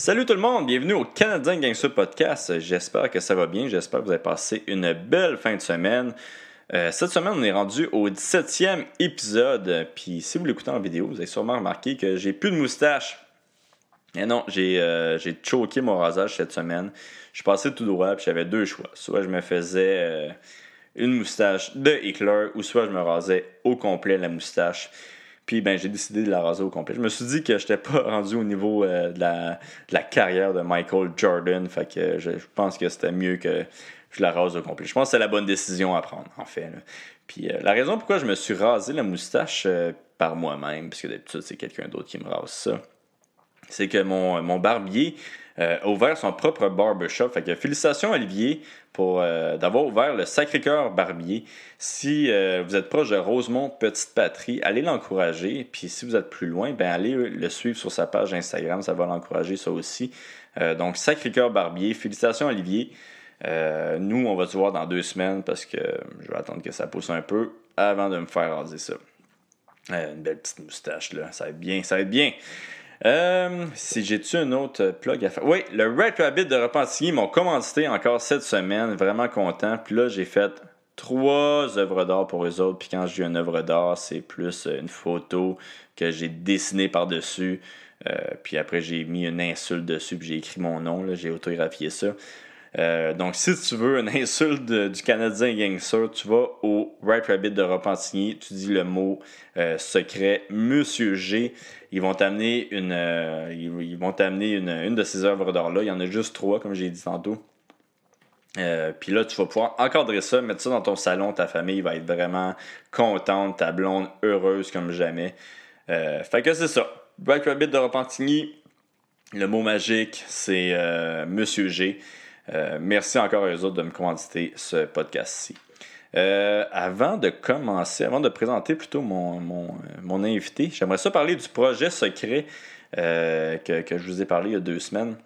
Salut tout le monde, bienvenue au Canadien Gangster Podcast. J'espère que ça va bien, j'espère que vous avez passé une belle fin de semaine. Euh, cette semaine, on est rendu au 17e épisode. Puis si vous l'écoutez en vidéo, vous avez sûrement remarqué que j'ai plus de moustache. Et non, j'ai euh, choqué mon rasage cette semaine. Je suis passé tout droit, puis j'avais deux choix. Soit je me faisais euh, une moustache de Hitler, ou soit je me rasais au complet la moustache. Puis ben, j'ai décidé de la raser au complet. Je me suis dit que je n'étais pas rendu au niveau euh, de, la, carrière de Michael Jordan. Fait que je, pense que c'était mieux que je la rase au complet. Je pense que c'est la bonne décision à prendre, en fait. Puis euh, la raison pourquoi je me suis rasé la moustache euh, par moi-même, parce que d'habitude c'est quelqu'un d'autre qui me rase ça, c'est que mon, mon barbier a ouvert son propre barbershop. Fait que félicitations Olivier pour euh, d'avoir ouvert le Sacré-Cœur Barbier. Si euh, vous êtes proche de Rosemont Petite Patrie, allez l'encourager. Puis si vous êtes plus loin, ben allez le suivre sur sa page Instagram, ça va l'encourager ça aussi. Euh, donc Sacré-Cœur Barbier, félicitations Olivier. nous, on va se voir dans deux semaines parce que je vais attendre que ça pousse un peu avant de me faire raser ça. une belle petite moustache là, ça va être bien, ça va être bien. Euh, si j'ai-tu un autre plug à faire? Oui, le Red Rabbit de Repentigny m'ont commandité encore cette semaine. Vraiment content. Puis là, j'ai fait trois œuvres d'art pour eux autres. Puis quand je dis une œuvre d'art, c'est plus une photo que j'ai dessinée par-dessus. Euh, puis après, j'ai mis une insulte dessus. Puis j'ai écrit mon nom. J'ai autographié ça. Euh, donc, si tu veux une insulte du Canadien Gangster, tu vas au Right Rabbit de Repentigny, tu dis le mot euh, secret Monsieur G. Ils vont t'amener une, euh, ils, vont t'amener une, une, de ces œuvres d'art-là. Il y en a juste trois, comme j'ai dit tantôt. Puis là, tu vas pouvoir encadrer ça, mettre ça dans ton salon. Ta famille va être vraiment contente, ta blonde heureuse comme jamais. fait que c'est ça. Right Rabbit de Repentigny, le mot magique, c'est Monsieur G. Euh, merci encore aux autres de me commanditer ce podcast-ci. Euh, avant de commencer, avant de présenter plutôt mon, mon, invité, j'aimerais ça parler du projet secret euh, que, je vous ai parlé il y a deux semaines.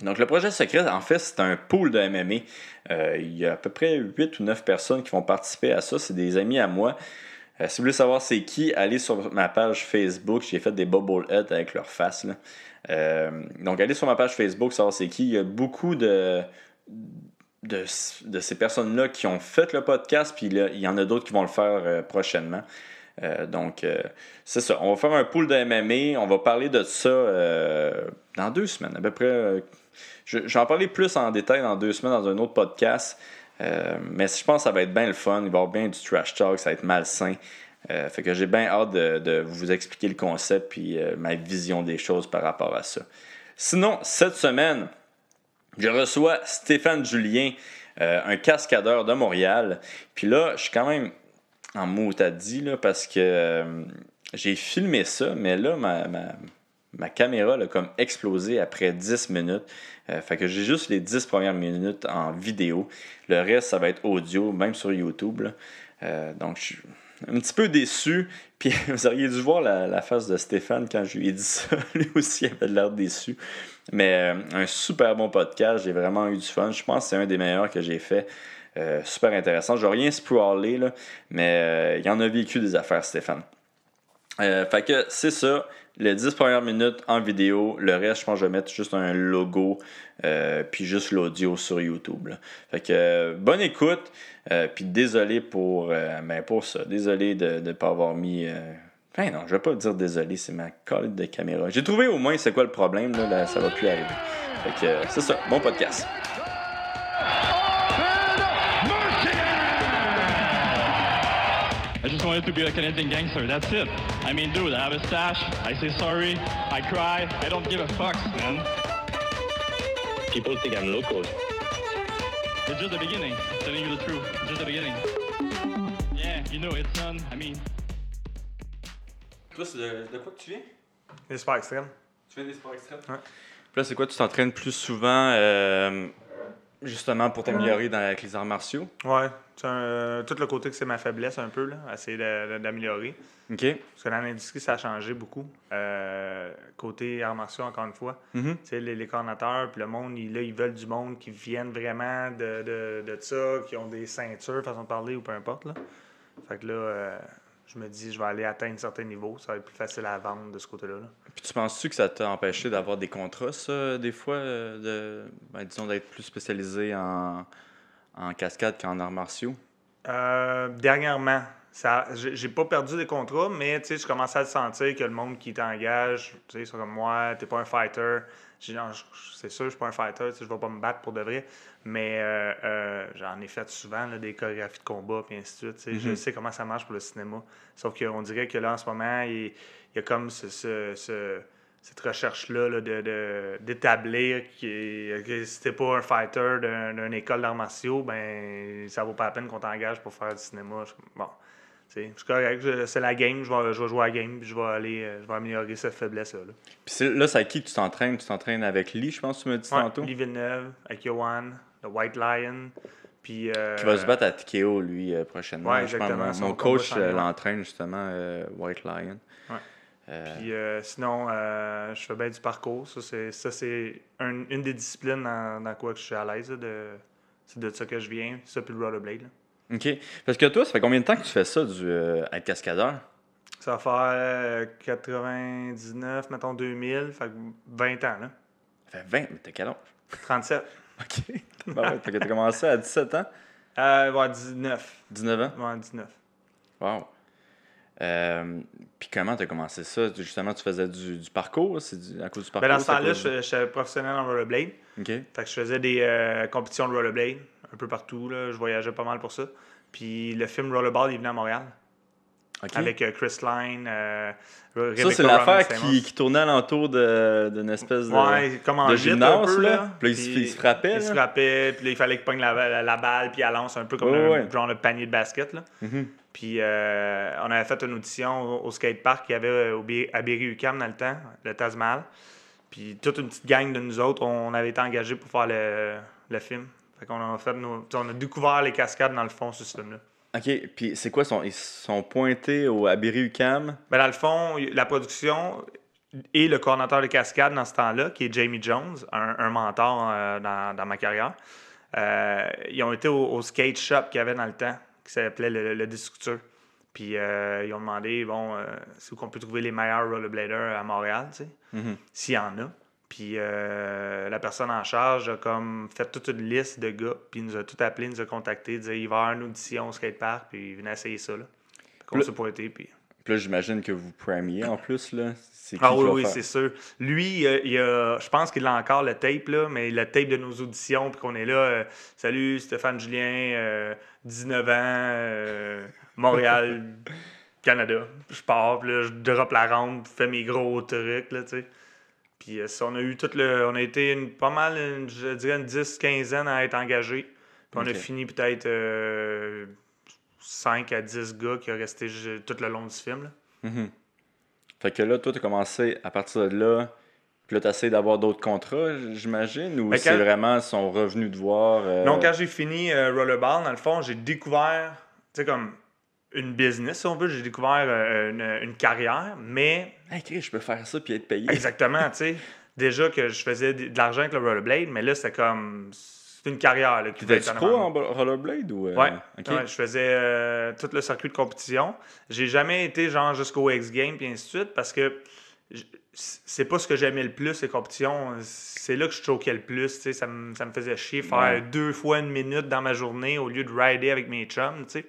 Donc, le projet secret, en fait, c'est un pool de MMA. il y a à peu près 8 ou 9 personnes qui vont participer à ça. C'est des amis à moi. si vous voulez savoir c'est qui, allez sur ma page Facebook. J'ai fait des heads avec leur face. Euh, donc, allez sur ma page Facebook, savoir c'est qui. Il y a beaucoup de, ces personnes-là qui ont fait le podcast, puis il y en a d'autres qui vont le faire euh, prochainement. Euh, donc, c'est ça. On va faire un pool de MMA. On va parler de ça dans deux semaines, à peu près. J'en parler plus en détail dans deux semaines dans un autre podcast. mais je pense que ça va être bien le fun. Il va y avoir bien du trash talk, ça va être malsain. Euh, fait que j'ai bien hâte de, vous expliquer le concept et euh, ma vision des choses par rapport à ça. Sinon, cette semaine, je reçois Stéphane Julien, euh, un cascadeur de Montréal. Puis là, je suis quand même en mot à dit là, parce que j'ai filmé ça, mais là, ma, ma, caméra a comme explosé après 10 minutes. fait que j'ai juste les 10 premières minutes en vidéo. Le reste, ça va être audio, même sur YouTube. donc, je suis un petit peu déçu. Puis vous auriez dû voir la, face de Stéphane quand je lui ai dit ça. Lui aussi avait l'air déçu. Mais euh, un super bon podcast. J'ai vraiment eu du fun. Je pense que c'est un des meilleurs que j'ai fait. Euh, super intéressant. Je vais rien spoiler, là, mais euh, il en a vécu des affaires, Stéphane. fait que c'est ça les 10 premières minutes en vidéo. Le reste, je pense que je vais mettre juste un logo, euh, puis juste l'audio sur YouTube. Fait que euh, bonne écoute, euh, puis désolé pour, ben, pour ça. Désolé de ne pas avoir mis. Enfin, non, je vais pas dire désolé, c'est ma colle de caméra. J'ai trouvé au moins c'est quoi le problème, là, là ça va plus arriver. Fait que c'est ça, bon podcast. I just wanted to be a Canadian gangster. That's it. I mean, dude, I have a stash. I say sorry. I cry. I don't give a fuck, man. People think I'm local. It's just the beginning. Telling you the truth. Just the beginning. Yeah, you know, it's done. I mean. Toi, c'est de, de, quoi que tu viens? Des sports extrêmes. Tu viens des sports extrêmes? Ouais. Puis là, c'est quoi? Tu t'entraînes plus souvent euh, justement pour t'améliorer avec les arts martiaux? Ouais. Un, tout le côté que c'est ma faiblesse un peu, là, essayer d'améliorer. OK. Parce que dans l'industrie, ça a changé beaucoup. Euh, côté arts martiaux, encore une fois. Mm-hmm. les, les cornateurs, puis le monde, ils, là, ils veulent du monde qui viennent vraiment de, de, de, ça, qui ont des ceintures, façon de parler, ou peu importe. Là. Fait que là, euh, je me dis, je vais aller atteindre un certain niveau. Ça va être plus facile à vendre de ce côté-là. là. Puis tu penses-tu que ça t'a empêché d'avoir des contrats, ça, des fois, euh, de, ben, disons, d'être plus spécialisé en, en cascade qu'en arts martiaux? Euh, dernièrement, ça, j'ai pas perdu des contrats, mais tu sais, je commençais à le sentir que le monde qui t'engage, tu sais, ils sont comme moi, t'es pas un fighter. J'ai c'est sûr, je suis pas un fighter, tu sais, je vais pas me battre pour de vrai. Mais euh, euh, j'en ai fait souvent là, des chorégraphies de combat, puis ainsi de suite. tu sais. Je sais comment ça marche pour le cinéma. Sauf qu'on dirait que là, en ce moment, il, il y a comme ce- ce- ce- cette recherche-là là, de, d'établir que, que si t'es pas un fighter d'un- d'une école d'arts martiaux, ben ça vaut pas la peine qu'on t'engage pour faire du cinéma. Je- Bon, c'est correct, je- c'est la game, je vais, je vais jouer à la game, puis je vais aller, euh, je vais améliorer cette faiblesse-là. là. Puis c'est- là, c'est à qui tu t'entraînes? Tu t'entraînes avec Lee, je pense que tu me dis Ouais, tantôt? Lee Villeneuve, avec Yohan, The White Lion, puis... euh, Qui va se battre à TKO, lui, euh, prochainement. Ouais, Je pense, exactement. Mon, Son mon coach euh, l'entraîne, justement, euh, White Lion. Euh, Puis euh, sinon, euh, je fais bien du parcours. Ça, c'est, ça, c'est un- une des disciplines dans, dans quoi je suis à l'aise. de, c'est de ça que je viens. Ça, puis le rollerblade. là. OK. Parce que toi, ça fait combien de temps que tu fais ça, du, être cascadeur? Ça va faire euh, 99, mettons 2000, fait que 20 ans, là. Ça fait 20, mais t'as quel âge? 37. OK. Ben ouais, fait que t'as commencé à 17 ans? Euh, ouais, 19. 19 ans? Ouais, 19. Wow. Euh, Puis comment t'as commencé ça? Justement, tu faisais du, du parcours? C'est du- à cause du parcours? Ben, dans ce temps-là, cause je je suis professionnel en rollerblade. OK. Fait que je faisais des euh, compétitions de rollerblade un peu partout. Là. Je voyageais pas mal pour ça. Puis le film Rollerball, il venait à Montréal. Avec euh, Chris Line, euh, ça, c'est l'affaire qui, qui tournait alentour d'une espèce de... Ouais, comme en de gymnase, un peu, là. là. Puis là, il se- il se frappait, Il se frappait, puis là, il fallait qu'il pogne la, la, la balle, puis elle lance un peu comme Ouais, un ouais. genre de panier de basket. Là. Mhm. Puis euh, on avait fait une audition au, au skatepark qu'il y avait euh, au, à Berry-UQAM dans le temps, le Taj Mahal. Puis toute une petite gang de nous autres, on avait été engagés pour faire le, le film. Fait qu'on a fait nos- on a découvert les cascades dans le fond, ce film-là. OK. Puis c'est quoi? Son, ils sont pointés au Abiri UCAM? Ben, dans le fond, la production et le coordinateur de cascade dans ce temps-là, qui est Jamie Jones, un, un mentor euh, dans, dans ma carrière, euh, ils ont été au, au skate shop qu'il y avait dans le temps, qui s'appelait le, le Destructure. Puis euh, ils ont demandé, bon, euh, c'est où qu'on peut trouver les meilleurs rollerbladers à Montréal, tu sais, Mhm. s'il y en a. Puis euh, la personne en charge a comme fait toute une liste de gars, puis il nous a tout appelé, il nous a contacté, disait il va y avoir une audition au skatepark, puis il venait essayer ça. Là. Qu'on Le- s'est pointé, puis. Puis là, j'imagine que vous premiez en plus, là. C'est qui Ah oui, oui, c'est sûr. Lui, il a- il a- je pense qu'il a encore le tape, là, mais le tape de nos auditions, puis qu'on est là. euh, Salut, Stéphane Julien, euh, 19 ans, euh, Montréal, Canada. Je pars, puis là, je drop la rampe, fais mes gros trucs, là, tu sais. Puis euh, on a eu tout le. On a été une- pas mal, une- je dirais, une 10-15 ans à être engagés. Puis on a fini peut-être euh, 5 à 10 gars qui ont resté tout le long du film, là. Mhm. Fait que là, toi, t'as commencé à partir de là. Puis là, t'essayes d'avoir d'autres contrats, j'imagine? Ou Ben, c'est vraiment son revenu de voir? euh, Donc, quand j'ai fini euh, Rollerball, dans le fond, j'ai découvert, tu sais, comme une business, si on veut. J'ai découvert euh, une, une carrière, mais Hey, Chris, je peux faire ça puis être payé. exactement, tu sais. Déjà que je faisais de l'argent avec le Rollerblade, mais là, c'était comme. C'est une carrière. Là, qui T'étais-tu être pro en rollerblade ou. euh, Ouais, ok. ouais, je faisais euh, tout le circuit de compétition. J'ai jamais été genre jusqu'au X Games et ainsi de suite parce que c'est pas ce que j'aimais le plus, les compétitions. C'est là que je choquais le plus. tu sais. Ça me, ça me faisait chier faire Ouais. deux fois une minute dans ma journée au lieu de rider avec mes chums. tu sais.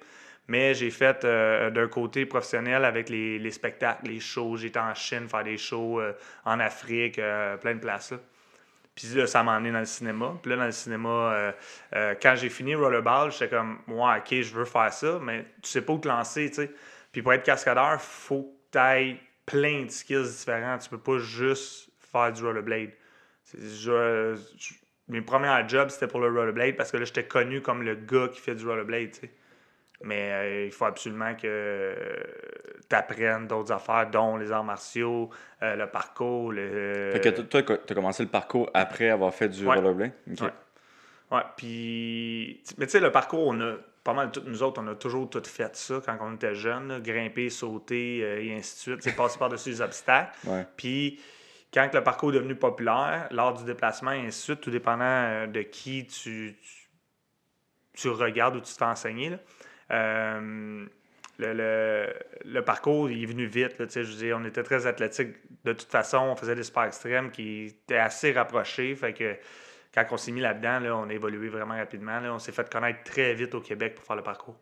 Mais j'ai fait euh, d'un côté professionnel avec les, les spectacles, les shows. J'étais en Chine faire des shows en Afrique, plein de places. là. Puis là, ça m'a emmené dans le cinéma. Puis là, dans le cinéma, euh, euh, quand j'ai fini Rollerball, j'étais comme, moi, OK, je veux faire ça, mais tu sais pas où te lancer, tu sais. Puis pour être cascadeur, faut que tu ailles plein de skills différents. Tu peux pas juste faire du rollerblade. Mes premiers jobs, c'était pour le rollerblade parce que là, j'étais connu comme le gars qui fait du rollerblade, tu sais. Mais euh, il faut absolument que tu apprennes d'autres affaires, dont les arts martiaux, euh, le parcours, le... Fait que toi, toi, t'as commencé le parcours après avoir fait du Ouais. rollerblade? Ok. Ouais. Ouais, puis. Mais tu sais, le parcours, on a. Pas mal, toutes nous autres, on a toujours tout fait ça quand on était jeunes, grimper, sauter euh, et ainsi de suite, c'est passer par-dessus les obstacles. Ouais. Puis, quand le parcours est devenu populaire, lors du déplacement et ainsi de suite, tout dépendant euh, de qui tu, tu, tu regardes ou tu te fais enseigner, là, euh, le, le, le parcours il est venu vite. Là, je veux dire, on était très athlétique de toute façon. On faisait des sports extrêmes qui étaient assez rapprochés. Fait que quand on s'est mis là-dedans, là, on a évolué vraiment rapidement. Là. On s'est fait connaître très vite au Québec pour faire le parcours.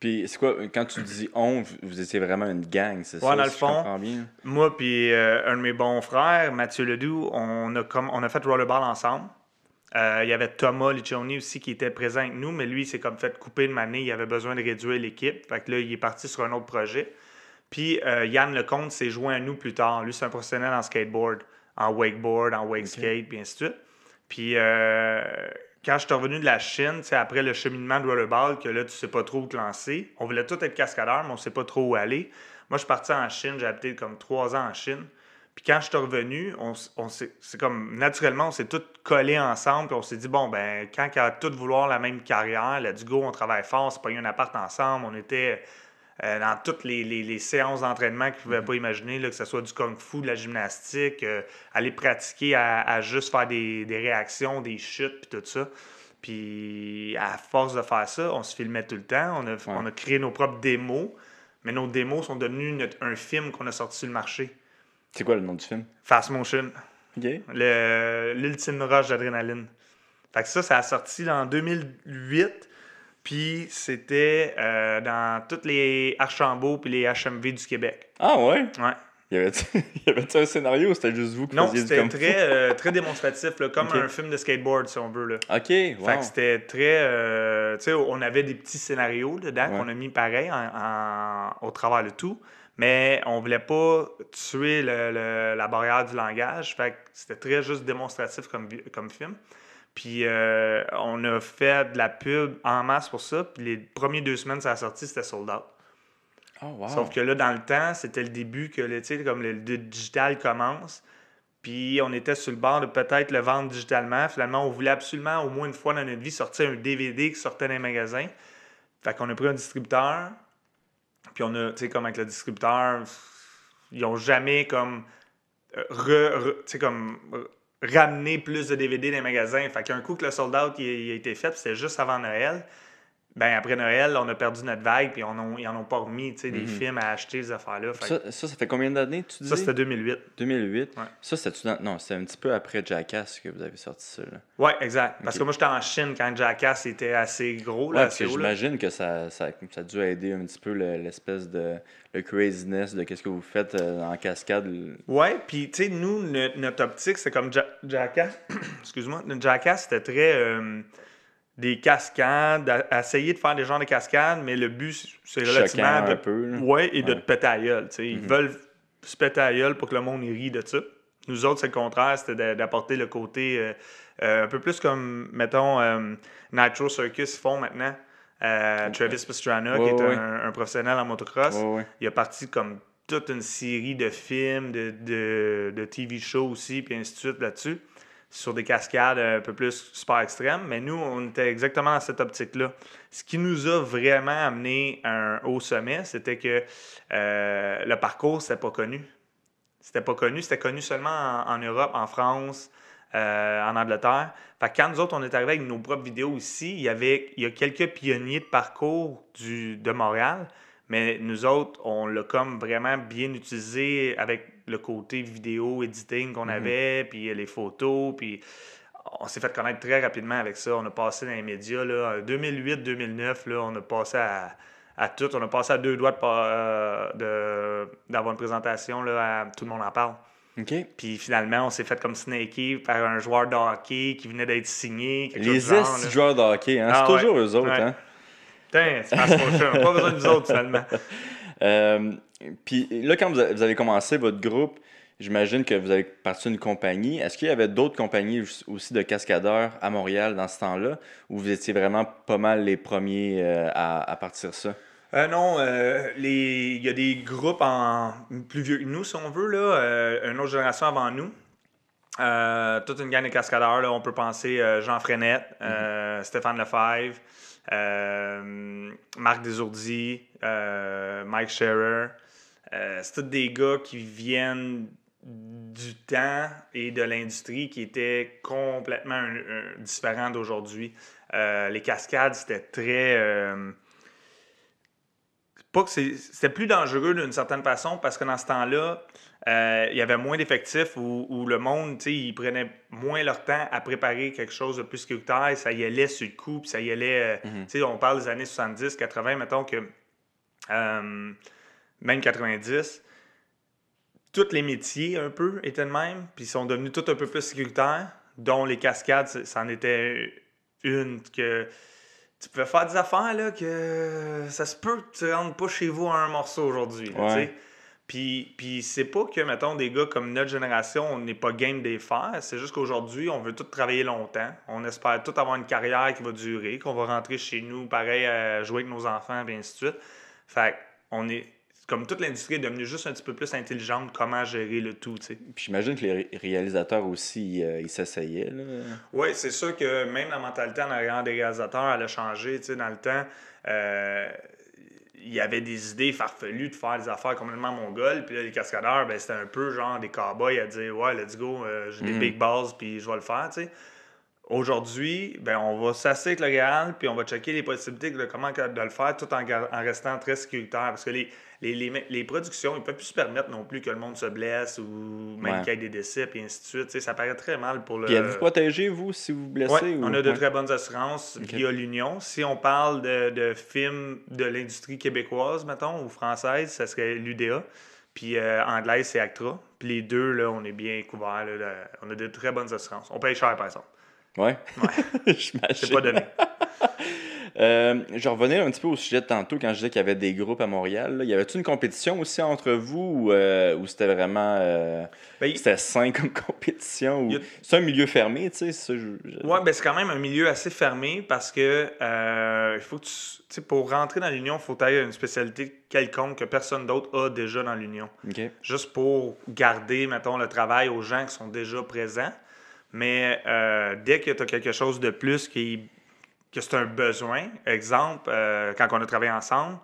Puis, c'est quoi, quand tu dis on, vous- étiez vraiment une gang, c'est Ouais, ça? dans le si fond. bien? Moi puis euh, un de mes bons frères, Mathieu Ledoux, on a, comme, on a fait rollerball ensemble. Euh, il y avait Thomas Liccioni aussi qui était présent avec nous, mais lui, il s'est comme fait couper de année. Il avait besoin de réduire l'équipe. Fait que là, il est parti sur un autre projet. Puis euh, Yann Lecomte s'est joint à nous plus tard. Lui, c'est un professionnel en skateboard, en wakeboard, en wake skate, puis ainsi de suite. Puis euh, quand je suis revenu de la Chine, sais, après le cheminement de rollerball, que là, tu sais pas trop où te lancer, on voulait tous être cascadeurs, mais on sait pas trop où aller. Moi, je suis parti en Chine, j'ai habité comme trois ans en Chine. Puis quand je suis revenu, on, c'est comme naturellement, on s'est tous collés ensemble, puis on s'est dit, bon, ben, quand a tous vouloir la même carrière, let's go, on travaille fort, on s'est pogné un appart ensemble, on était euh, dans toutes les, les- les séances d'entraînement qu'ils ne pouvaient pas imaginer, là, que ce soit du kung-fu, de la gymnastique, euh, aller pratiquer à, à juste faire des, des réactions, des chutes, puis tout ça. Puis à force de faire ça, on se filmait tout le temps, on a, on a créé nos propres démos, mais nos démos sont devenus notre- un film qu'on a sorti sur le marché. C'est quoi le nom du film? Fast Motion, OK. l'ultime rush d'adrénaline. Fait que ça, ça a sorti en 2008. Puis c'était euh, dans toutes les Archambault puis les HMV du Québec. Ah ouais? Ouais. Y avait-tu y avait-tu un scénario ou c'était juste vous qui Non, faisiez du c'était très, euh, très démonstratif, là, comme un film de skateboard, si on veut. Là. OK, Fait que c'était très. euh, tu sais, on avait des petits scénarios dedans Ouais. qu'on a mis pareil en- en- au travers de tout, mais on voulait pas tuer le- le- la barrière du langage. Fait c'était très juste démonstratif comme, film. Puis euh, on a fait de la pub en masse pour ça. Puis les premières deux semaines, ça a sorti, c'était sold out. Oh, wow. Sauf que là, dans le temps, c'était le début que le, comme le, le digital commence. Puis on était sur le bord de peut-être le vendre digitalement. Finalement, on voulait absolument, au moins une fois dans notre vie, sortir un DVD qui sortait dans les magasins. Fait qu'on a pris un distributeur. Puis on a, tu sais, comme avec le distributeur, ils ont jamais comme, euh, re- re- comme ramené plus de DVD dans les magasins. Fait qu'un coup que le sold out a été fait, c'était juste avant Noël. Ben après Noël, on a perdu notre vague, puis on ont- ils en ont pas remis, tu sais, des films à acheter, ces affaires-là. Ça, ça, ça fait combien d'années, tu dis? ça, c'était 2008. 2008. Ouais. Ça, c'était Non, c'était un petit peu après Jackass que vous avez sorti ça. Là. Ouais, exact. Parce que moi, j'étais en Chine quand Jackass était assez gros, Ouais, là, parce assez que j'imagine que ça, ça, ça a dû aider un petit peu le- l'espèce de le craziness de qu'est-ce que vous faites euh, en cascade. Ouais, puis tu sais, nous, no- notre optique, c'est comme Ja- Jackass. Excuse-moi, notre Jackass, c'était très euh, des cascades, à- essayer de faire des genres de cascades, mais le but, c'est relativement. un de- peu, là. Ouais, et de Ouais. Te péter à gueule, tu sais. Ils veulent se péter à gueule pour que le monde y rit de ça. Nous autres, c'est le contraire, c'était d'apporter le côté euh, euh, un peu plus comme, mettons, euh, Nitro Circus font maintenant. Euh, Travis Pastrana, Ouais, qui est un, un professionnel en motocross, il a parti comme toute une série de films, de, de, de TV shows aussi, puis ainsi de suite là-dessus, sur des cascades un peu plus super extrêmes. Mais nous, on était exactement dans cette optique-là. Ce qui nous a vraiment amené à un haut sommet, c'était que euh, le parcours, c'était pas connu. C'était pas connu, c'était connu seulement en, Europe, en France, euh, en Angleterre. Fait quand nous autres, on est arrivé avec nos propres vidéos ici, il y avait a quelques pionniers de parcours du, de Montréal, mais nous autres, on l'a comme vraiment bien utilisé avec le côté vidéo, editing qu'on avait, puis les photos, puis on s'est fait connaître très rapidement avec ça. On a passé dans les médias, là, 2008-2009, là, on a passé à, à tout. On a passé à deux doigts de pas- euh, de- d'avoir une présentation, là, à Tout le monde en parle. Puis finalement, on s'est fait comme snaker par un joueur de hockey qui venait d'être signé. Les là. joueurs de hockey, hein? Ah, c'est toujours eux autres, Ouais. hein? Putain, c'est a pas besoin de nous autres, finalement. Euh, Puis là, quand vous avez commencé votre groupe, j'imagine que vous avez parti d'une compagnie. Est-ce qu'il y avait d'autres compagnies aussi- de cascadeurs à Montréal dans ce temps-là, ou vous étiez vraiment pas mal les premiers euh, à, à partir ça? Euh, non, les- il y a des groupes en plus vieux que nous, si on veut, là, une autre génération avant nous. Toute une gang de cascadeurs, là, on peut penser Jean Frenette, euh, Stéphane Lefebvre, Marc Desourdis, Mike Scherer. Euh, c'est tous des gars qui viennent du temps et de l'industrie qui étaient complètement un- d'aujourd'hui. Euh, les cascades, c'était très... euh, pas que c'est- c'était plus dangereux d'une certaine façon parce que dans ce temps-là, euh, il y avait moins d'effectifs où, où le monde, tu sais, ils prenaient moins leur temps à préparer quelque chose de plus sécuritaire. Ça y allait sur le coup, puis ça y allait. euh, Tu sais, on parle des années 70, 80, mettons que. Euh, même 90, tous les métiers un peu étaient de même, puis ils sont devenus tout un peu plus sécuritaires, dont les cascades, c'en était une que tu pouvais faire des affaires là que ça se peut que tu rentres pas chez vous à un morceau aujourd'hui. Ouais. Puis, puis c'est pas que, mettons, des gars comme notre génération, on n'est pas game des faire. C'est juste qu'aujourd'hui, on veut tous travailler longtemps. On espère tous avoir une carrière qui va durer, qu'on va rentrer chez nous, pareil, à jouer avec nos enfants, et ainsi de suite. Fait on est. Comme toute l'industrie est devenue juste un petit peu plus intelligente, comment gérer le tout, tu sais. Puis j'imagine que les ré- réalisateurs aussi, euh, ils s'essayaient. là. Oui, c'est sûr que même la mentalité en arrière des réalisateurs, elle a changé. Tu sais, dans le temps, euh, il y avait des idées farfelues de faire des affaires complètement mongoles. Puis là, les cascadeurs, ben, c'était un peu genre des cowboys à dire Ouais, let's go, euh, j'ai des big balls, puis je vais le faire. Tu sais. Aujourd'hui, ben, on va s'asseoir avec le réal, puis on va checker les possibilités de comment de le faire tout en, restant très sécuritaire. Parce que les, les, les, les productions, ils ne peuvent plus se permettre non plus que le monde se blesse ou même Ouais. qu'il y ait des décès, puis ainsi de suite. Tu sais, ça paraît très mal pour le. Puis êtes-vous protégé, vous, si vous vous blessez? Ouais, ou- on a de très bonnes assurances via l'Union. Si on parle de, de films de l'industrie québécoise, mettons, ou française, ça serait l'UDA. Puis euh, anglaise, c'est Actra. Puis les deux, là, on est bien couverts. là, là. on a de très bonnes assurances. On paye cher, par exemple. Ouais. J'imagine. C'est pas donné. Euh, je revenais un petit peu au sujet de tantôt quand je disais qu'il y avait des groupes à Montréal. là. Y avait-tu une compétition aussi entre vous ou, euh, ou c'était vraiment. euh, Ben, il- c'était sain comme compétition? ou- a- C'est un milieu fermé, tu sais? je- Ouais, ben c'est quand même un milieu assez fermé parce que euh, il faut que tu, pour rentrer dans l'Union, il faut que une spécialité quelconque que personne d'autre a déjà dans l'Union. Ok. juste pour garder, mettons, le travail aux gens qui sont déjà présents. Mais euh, dès que tu as quelque chose de plus qui que c'est un besoin, exemple, euh, quand on a travaillé ensemble,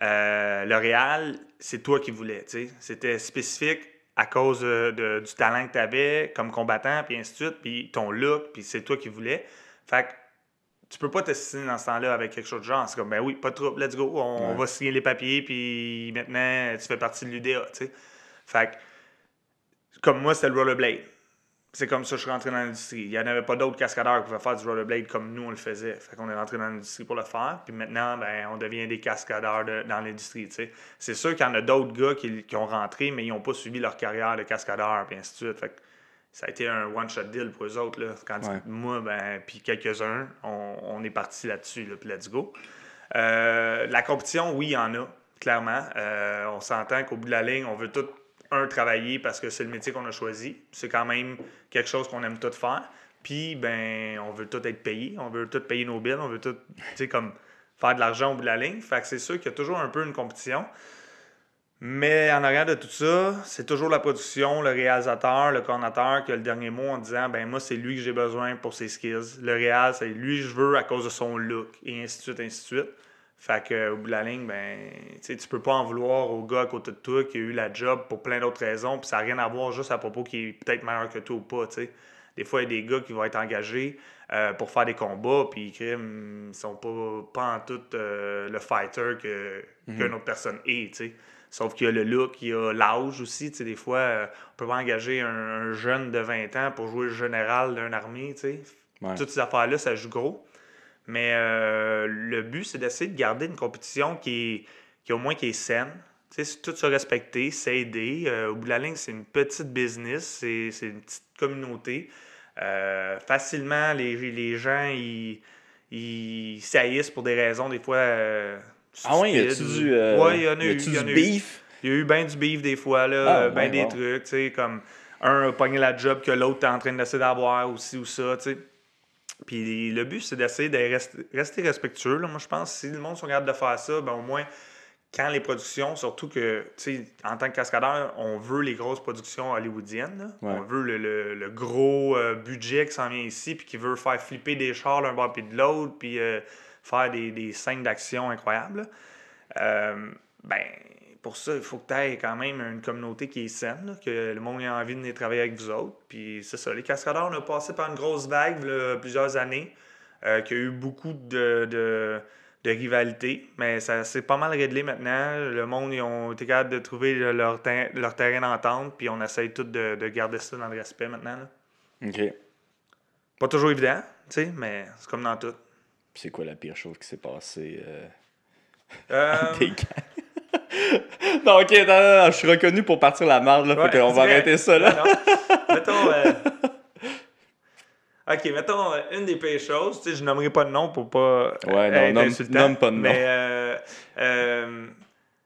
euh, le Réal, c'est toi qui voulais. C'était spécifique à cause de- de- du talent que tu avais comme combattant, puis ainsi de suite, puis ton look, puis c'est toi qui voulais. Fait que tu peux pas te signer dans ce temps-là avec quelque chose de genre. C'est comme, ben oui, pas de trouble, let's go, on, on va signer les papiers, puis maintenant, tu fais partie de l'UDA, tu sais. Fait que, comme moi, c'était le rollerblade. C'est comme ça que je suis rentré dans l'industrie. Il n'y en avait pas d'autres cascadeurs qui pouvaient faire du rollerblade comme nous, on le faisait. Fait qu'on est rentré dans l'industrie pour le faire. Puis maintenant, ben, on devient des cascadeurs de- dans l'industrie, tu sais. C'est sûr qu'il y en a d'autres gars qui, qui ont rentré, mais ils n'ont pas suivi leur carrière de cascadeur, puis ainsi de suite. Fait que ça a été un one-shot deal pour eux autres. Là. Quand Ouais. moi, ben, puis quelques-uns, on, on est parti là-dessus, là, puis let's go. Euh, la compétition, oui, il y en a, clairement. Euh, on s'entend qu'au bout de la ligne, on veut tout, travailler parce que c'est le métier qu'on a choisi. C'est quand même quelque chose qu'on aime tout faire. Puis, ben, on veut tout être payé. On veut tout payer nos billes. On veut tout, tu sais, comme faire de l'argent au bout de la ligne. Fait que c'est sûr qu'il y a toujours un peu une compétition. Mais en arrière de tout ça, c'est toujours la production, le réalisateur, le coordinateur qui a le dernier mot en disant ben moi c'est lui que j'ai besoin pour ses skills. Le réal, c'est lui que je veux à cause de son look et ainsi de suite, ainsi de suite. Fait que au bout de la ligne, ben tu peux pas en vouloir au gars à côté de toi qui a eu la job pour plein d'autres raisons, puis ça n'a rien à voir juste à propos qu'il est peut-être meilleur que toi ou pas. Des fois, il y a des gars qui vont être engagés euh, pour faire des combats, puis ils ils sont pas, pas en tout euh, le fighter que, qu'une autre personne est. Sauf qu'il y a le look, il y a l'âge aussi. Des fois, euh, on peut pas engager un, un jeune de 20 ans pour jouer le général d'une armée. Tu sais. Ouais. Toutes ces affaires-là, ça joue gros. Mais euh, le but, c'est d'essayer de garder une compétition qui est, qui au moins qui est saine. Tu sais, c'est tout se respecter, s'aider. Euh, au bout de la ligne, c'est une petite business, c'est c'est une petite communauté. Euh, facilement, les, les gens, ils, ils saillissent pour des raisons, des fois. euh, Ah y a-tu du, euh, Ouais, il y en a y eu. y en du beef? Il y a eu bien du beef des fois, là, Ah, ben ouais, des trucs, tu sais, comme un a pogné la job que l'autre est en train d'essayer d'avoir aussi ou ça, tu sais. Puis le but, c'est d'essayer de rester, rester respectueux. là. Moi, je pense que si le monde sont capables de faire ça, ben au moins, quand les productions, surtout que, tu sais, en tant que cascadeur, on veut les grosses productions hollywoodiennes. Ouais. On veut le, le- le gros euh, budget qui s'en vient ici, puis qui veut faire flipper des chars d'un bord puis de l'autre, puis euh, faire des, des scènes d'action incroyables. Euh, ben, pour ça, il faut que tu aies quand même une communauté qui est saine, là, que le monde ait envie de venir travailler avec vous autres. Puis c'est ça, les cascadeurs, on a passé par une grosse vague là, plusieurs années, euh, qui a eu beaucoup de, de, de rivalité. Mais ça c'est pas mal réglé maintenant. Le monde, ils ont été capables de trouver le- leur, ter- leur terrain d'entente, puis on essaye tout de, de garder ça dans le respect maintenant. là. OK. Pas toujours évident, tu sais, mais c'est comme dans tout. C'est quoi la pire chose qui s'est passée? euh, Euh, Des. Non, ok, non, non, non, je suis reconnu pour partir la marde, là. Ouais, fait qu'on va arrêter ça, là. Non, mettons. euh, Ok, mettons euh, une des pires choses. Tu sais, je nommerai pas de nom pour pas euh, Ouais, non, être nomme- insultant, nomme pas de nom. Mais euh, euh,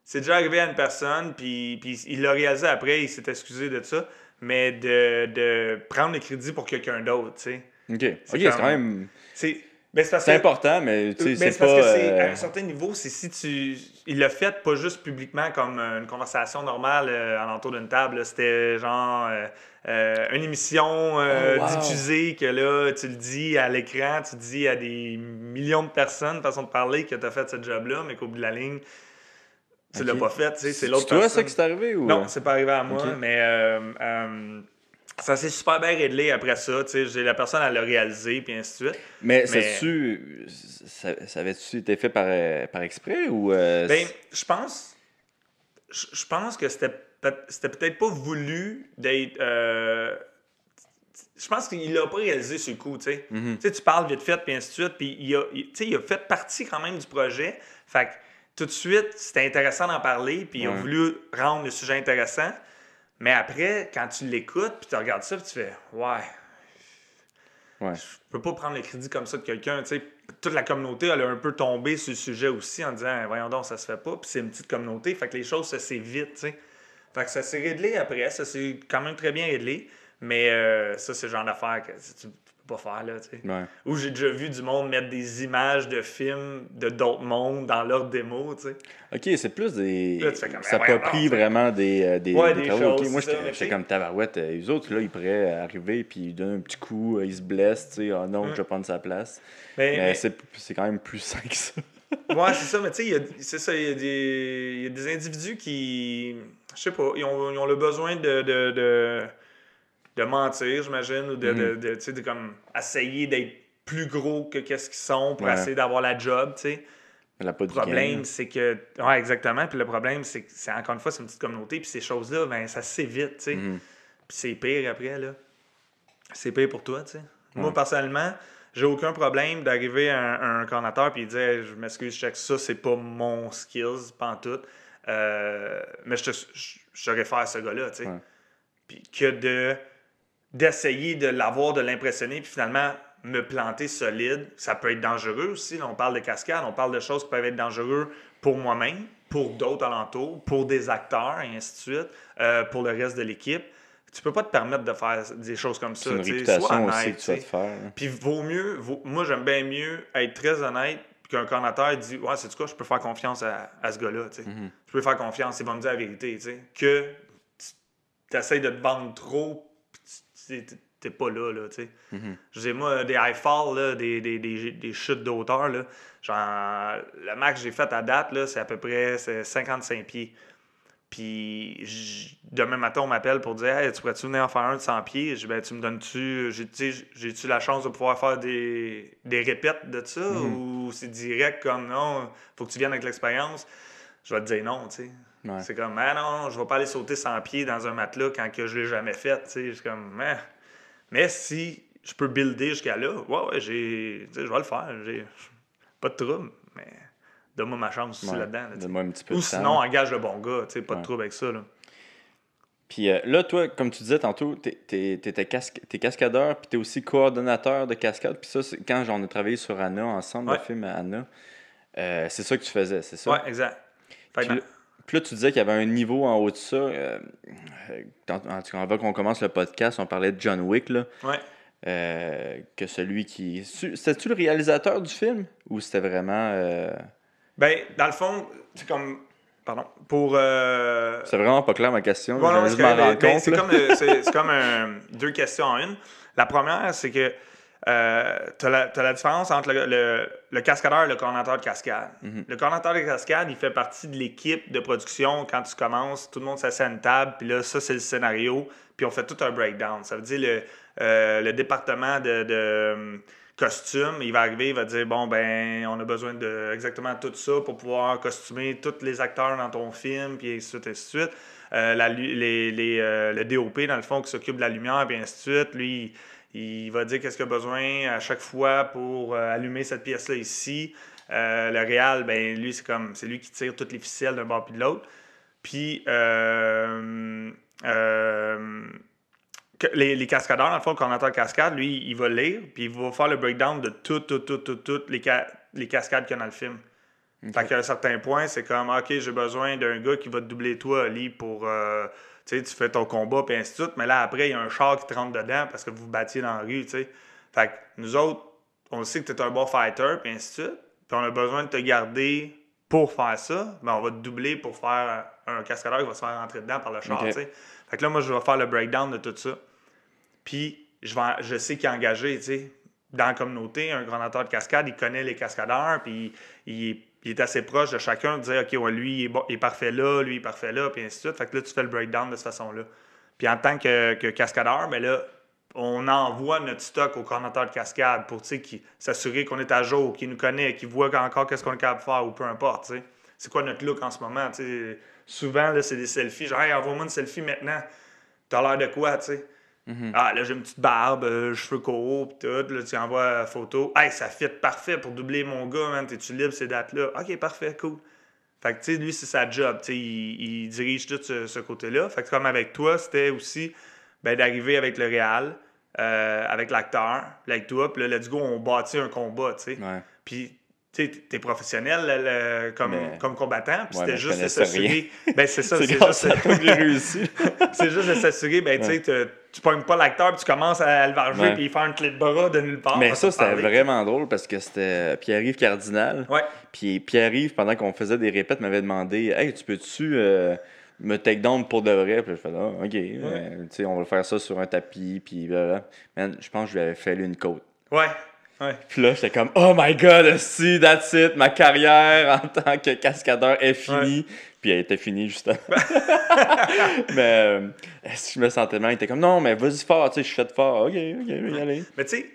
c'est déjà arrivé à une personne, puis, puis il l'a réalisé après, il s'est excusé de ça, mais de, de prendre le crédit pour quelqu'un d'autre, tu sais. Ok, c'est quand même. C'est ben, c'est C'est que- important, mais tu sais, mais c'est c'est parce pas. que c'est euh, à un certain niveau, c'est si tu. Il l'a fait pas juste publiquement comme une conversation normale euh, alentour d'une table. C'était genre euh, euh, une émission euh, Oh, wow. diffusée que là, tu le dis à l'écran, tu dis à des millions de personnes, façon de parler, que tu as fait ce job-là, mais qu'au bout de la ligne, tu Ok. l'as pas fait. C'est C'est l'autre toi, personne. ça, qui s'est arrivé ou. Non, c'est pas arrivé à moi, mais euh, euh, ça s'est super bien réglé après ça. tu sais, j'ai- La personne, elle l'a réalisé, puis ainsi de suite. Mais, Mais- sais-tu. Ça, ça avait-tu été fait par, euh, par exprès ou. euh, Ben, je pense. Je pense que c'était peut- c'était peut-être pas voulu d'être. euh, je pense qu'il l'a pas réalisé sur le coup, tu sais. Mhm. Tu sais, tu parles vite fait, puis ainsi de suite, puis il a, il- tu il a fait partie quand même du projet. Fait que tout de suite, c'était intéressant d'en parler, puis il a Ouais. voulu rendre le sujet intéressant. Mais après, quand tu l'écoutes, puis tu regardes ça, puis tu fais Ouais, Ouais. je peux pas prendre le crédit comme ça de quelqu'un. tu sais. Toute la communauté, elle a un peu tombé sur le sujet aussi en disant Voyons donc, ça se fait pas. Puis c'est une petite communauté, fait que les choses se fait vite. tu sais. Fait que ça s'est réglé après, ça s'est quand même très bien réglé. Mais euh, ça, c'est le genre d'affaire que tu, pas faire. Là, tu sais. Ouais. Ou j'ai déjà vu du monde mettre des images de films de d'autres mondes dans leur démo. tu sais. Ok, c'est plus des. Là, tu fais comme, ça ben, voyons s'approprie donc, vraiment des, euh, des, Ouais, des des choses, Moi, j'étais comme tabarouette. euh, Les autres, là, ils pourraient arriver puis ils donnent un petit coup, euh, ils se blessent, tu sais. Ah non, Mm. je vais prendre sa place. Mais- Mais mais- c'est quand même plus sain que ça. Ouais, c'est ça, mais tu sais, il y a- c'est ça, il y, a des- il y a des individus qui, je sais pas, ils ont, ils ont le besoin de, de, de, de mentir, j'imagine, ou de, de, de, tu sais, de comme essayer d'être plus gros que qu'est-ce qu'ils sont pour Ouais. essayer d'avoir la job, tu sais. Le problème, c'est que, ouais, exactement, puis le problème, c'est que, c'est encore une fois, c'est une petite communauté, puis ces choses-là, ben, ça se sait vite, tu sais. Mhm. Puis c'est pire après, là. C'est pire pour toi, tu sais. Moi, personnellement, j'ai aucun problème d'arriver à un, un coordinateur puis dire Je m'excuse, je sais que ça, c'est pas mon skills, pas en tout. Euh, mais je, te, je, je saurais faire ce gars-là, tu sais. Ouais. Puis que de d'essayer de l'avoir, de l'impressionner, puis finalement me planter solide, ça peut être dangereux aussi. Là, on parle de cascade, on parle de choses qui peuvent être dangereuses pour moi-même, pour d'autres alentours, pour des acteurs, et ainsi de suite, euh, pour le reste de l'équipe. Tu peux pas te permettre de faire des choses comme ça. C'est une réputation Sois aussi honnête, que tu vas te faire. hein. Puis vaut mieux, vaut- moi j'aime bien mieux être très honnête qu'un coordinateur dit Ouais, c'est quoi, je peux faire confiance à, à ce gars-là. tu sais. Mhm. Je peux faire confiance, il va me dire la vérité. tu sais. Que tu essaies de te vendre trop t'es pas là. là tu sais. Mhm. Je dis, moi, des high fall, là, des, des, des, des chutes d'auteur, là, genre, le max que j'ai fait à date, là, c'est à peu près c'est 55 pieds. Puis j- demain matin, on m'appelle pour dire Hey, tu pourrais-tu venir en faire un de 100 pieds? Je ben, Tu me donnes-tu j'ai- J'ai-tu la chance de pouvoir faire des, des répètes de ça Ou c'est direct comme non, faut que tu viennes avec l'expérience? Je vais te dire non, tu sais. Ouais. C'est comme Ah non, je vais pas aller sauter 100 pieds dans un matelas quand que je l'ai jamais fait. C'est comme Ah. Mais si je peux builder jusqu'à là, ouais, ouais, j'ai. Je vais le faire. J'ai pas de trouble. Mais donne-moi ma chance aussi Ouais. là-dedans. là, tu sais. Donne-moi un petit peu Ou de temps. sinon, engage le bon gars, pas de trouble avec ça. Là. Puis euh, là, toi, comme tu disais tantôt, t'es, t'es, casca- t'es cascadeur, puis t'es aussi coordonnateur de cascade. Puis ça, c'est quand on a travaillé sur Anna ensemble, Ouais. le film Anna, euh, c'est ça que tu faisais, c'est ça? Ouais, exact. Fait que- puis là, tu disais qu'il y avait un niveau en haut de ça. euh, euh, en tout cas, avant qu'on commence le podcast, on parlait de John Wick, là, ouais. euh, que celui qui... C'était-tu le réalisateur du film? Ou c'était vraiment... euh, Ben, dans le fond, c'est comme. Pardon. Pour. Euh... C'est vraiment pas clair ma question. Bon, c'est que- ben, comme, euh, comme un- deux questions en une. La première, c'est que euh, tu as, la différence entre le, le- le cascadeur et le coordinateur de cascade. Mhm. Le coordinateur de cascade, il fait partie de l'équipe de production quand tu commences. Tout le monde s'assied à une table, puis là, ça, c'est le scénario, puis on fait tout un breakdown. Ça veut dire le, euh, le département de, de, costume, il va arriver, il va dire bon ben on a besoin de exactement tout ça pour pouvoir costumer tous les acteurs dans ton film, puis ainsi de suite, ainsi de suite. Euh, la les, les, euh, le DOP, dans le fond, qui s'occupe de la lumière, puis ainsi de suite, lui, il, va dire qu'est-ce qu'il a besoin à chaque fois pour euh, allumer cette pièce-là ici. Euh, le Réal, ben lui, c'est comme c'est lui qui tire toutes les ficelles d'un bord puis de l'autre. Puis euh, les, les cascadeurs, dans le fond, le coordinateur de cascade, lui, il va lire, puis il va faire le breakdown de tout, tout, tout, tout, toutes les, ca- les cascades qu'il y a dans le film. Fait qu'à un certain point, c'est comme, OK, j'ai besoin d'un gars qui va te doubler toi, Ali, pour, tu fais ton combat, puis ainsi de suite. Mais là, après, il y a un char qui te rentre dedans parce que vous vous battiez dans la rue, tu sais. Fait que nous autres, on sait que tu es un bon fighter, puis ainsi de suite. Puis on a besoin de te garder pour faire ça. Mais on va te doubler pour faire un cascadeur qui va se faire rentrer dedans par le char, tu sais. Fait que là, moi, je vais faire le breakdown de tout ça. Puis je, vais, je sais qu'il est engagé, tu sais, dans la communauté, un granateur de cascade, il connaît les cascadeurs, puis il, est- il est assez proche de chacun, de dire, OK, lui, il est, parfait là, lui, il est parfait là, puis ainsi de suite. Fait que là, tu fais le breakdown de cette façon-là. Puis en tant que, cascadeur, ben là, on envoie notre stock au coordinateur de cascade pour sais, s'assurer qu'on est à jour, qu'il nous connaît, qu'il voit encore qu'est-ce qu'on est capable de faire ou peu importe. sais. C'est quoi notre look en ce moment? sais? Souvent, c'est des selfies. Genre, hey, envoie-moi une selfie maintenant. T'as l'air de quoi, sais? Ah, là, j'ai une petite barbe, euh, cheveux courts, pis tout. Là, tu envoies la photo. Hey, ça fit parfait pour doubler mon gars, man. T'es-tu libre ces dates-là? Ok, parfait, cool. Fait que, tu sais, lui, c'est sa job. Tu sais, il, il dirige tout ce, ce côté-là. Fait que, comme avec toi, c'était aussi ben, d'arriver avec le réal, euh, avec l'acteur, avec toi, puis là, let's go, on bâtit un combat, tu sais. Ouais. Puis, tu sais, t'es professionnel le- comme, Mais- comme combattant, puis Ouais, c'était juste de s'assurer. Ben, c'est ça, C'est juste. C'est juste de s'assurer, ben, tu sais, tu pognes pas l'acteur, puis tu commences à le varger, Ouais. puis il fait une clé de bras de nulle part. Mais ça, c'était vraiment drôle parce que c'était Pierre-Yves Cardinal. Ouais. Puis Pierre-Yves, pendant qu'on faisait des répètes, m'avait demandé Hey, tu peux-tu euh, me take down pour de vrai Puis je fais Ah, ok, euh, on va faire ça sur un tapis. Puis blablabla. Man, je pense que je lui avais fallu une côte. Ouais. Ouais. Puis là, j'étais comme Oh my god, si, that's it, ma carrière en tant que cascadeur est finie. Puis elle était finie, justement. mais euh, je me sentais mal? Il était comme Non, mais vas-y fort, tu sais, je suis fait fort. Ok, ok, y aller. Mais tu sais,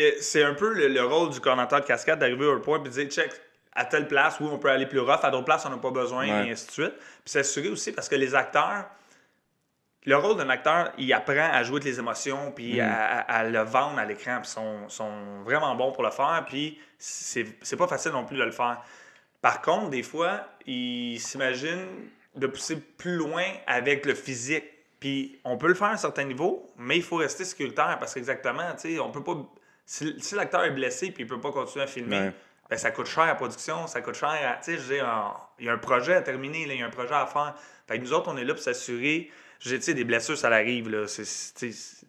euh, c'est un peu le, le rôle du coordinateur de cascade d'arriver au point et de dire check, à telle place, oui, on peut aller plus rough, à d'autres places, on n'a pas besoin, Ouais. et ainsi de suite. Puis s'assurer aussi parce que les acteurs, le rôle d'un acteur, il apprend à jouer avec les émotions, puis à, à- à le vendre à l'écran, puis ils sont, sont vraiment bons pour le faire, puis c'est pas facile non plus de le faire. Par contre, des fois, ils s'imaginent de pousser plus loin avec le physique. Puis on peut le faire à un certain niveau, mais il faut rester sécuritaire parce qu'exactement, tu sais, on peut pas. Si, si l'acteur est blessé puis il peut pas continuer à filmer, Ouais. ben, ça coûte cher à la production, ça coûte cher à. Tu sais, je il y a un projet à terminer, il y a un projet à faire. Fait que nous autres, on est là pour s'assurer. Tu sais, des blessures, ça l'arrive, là.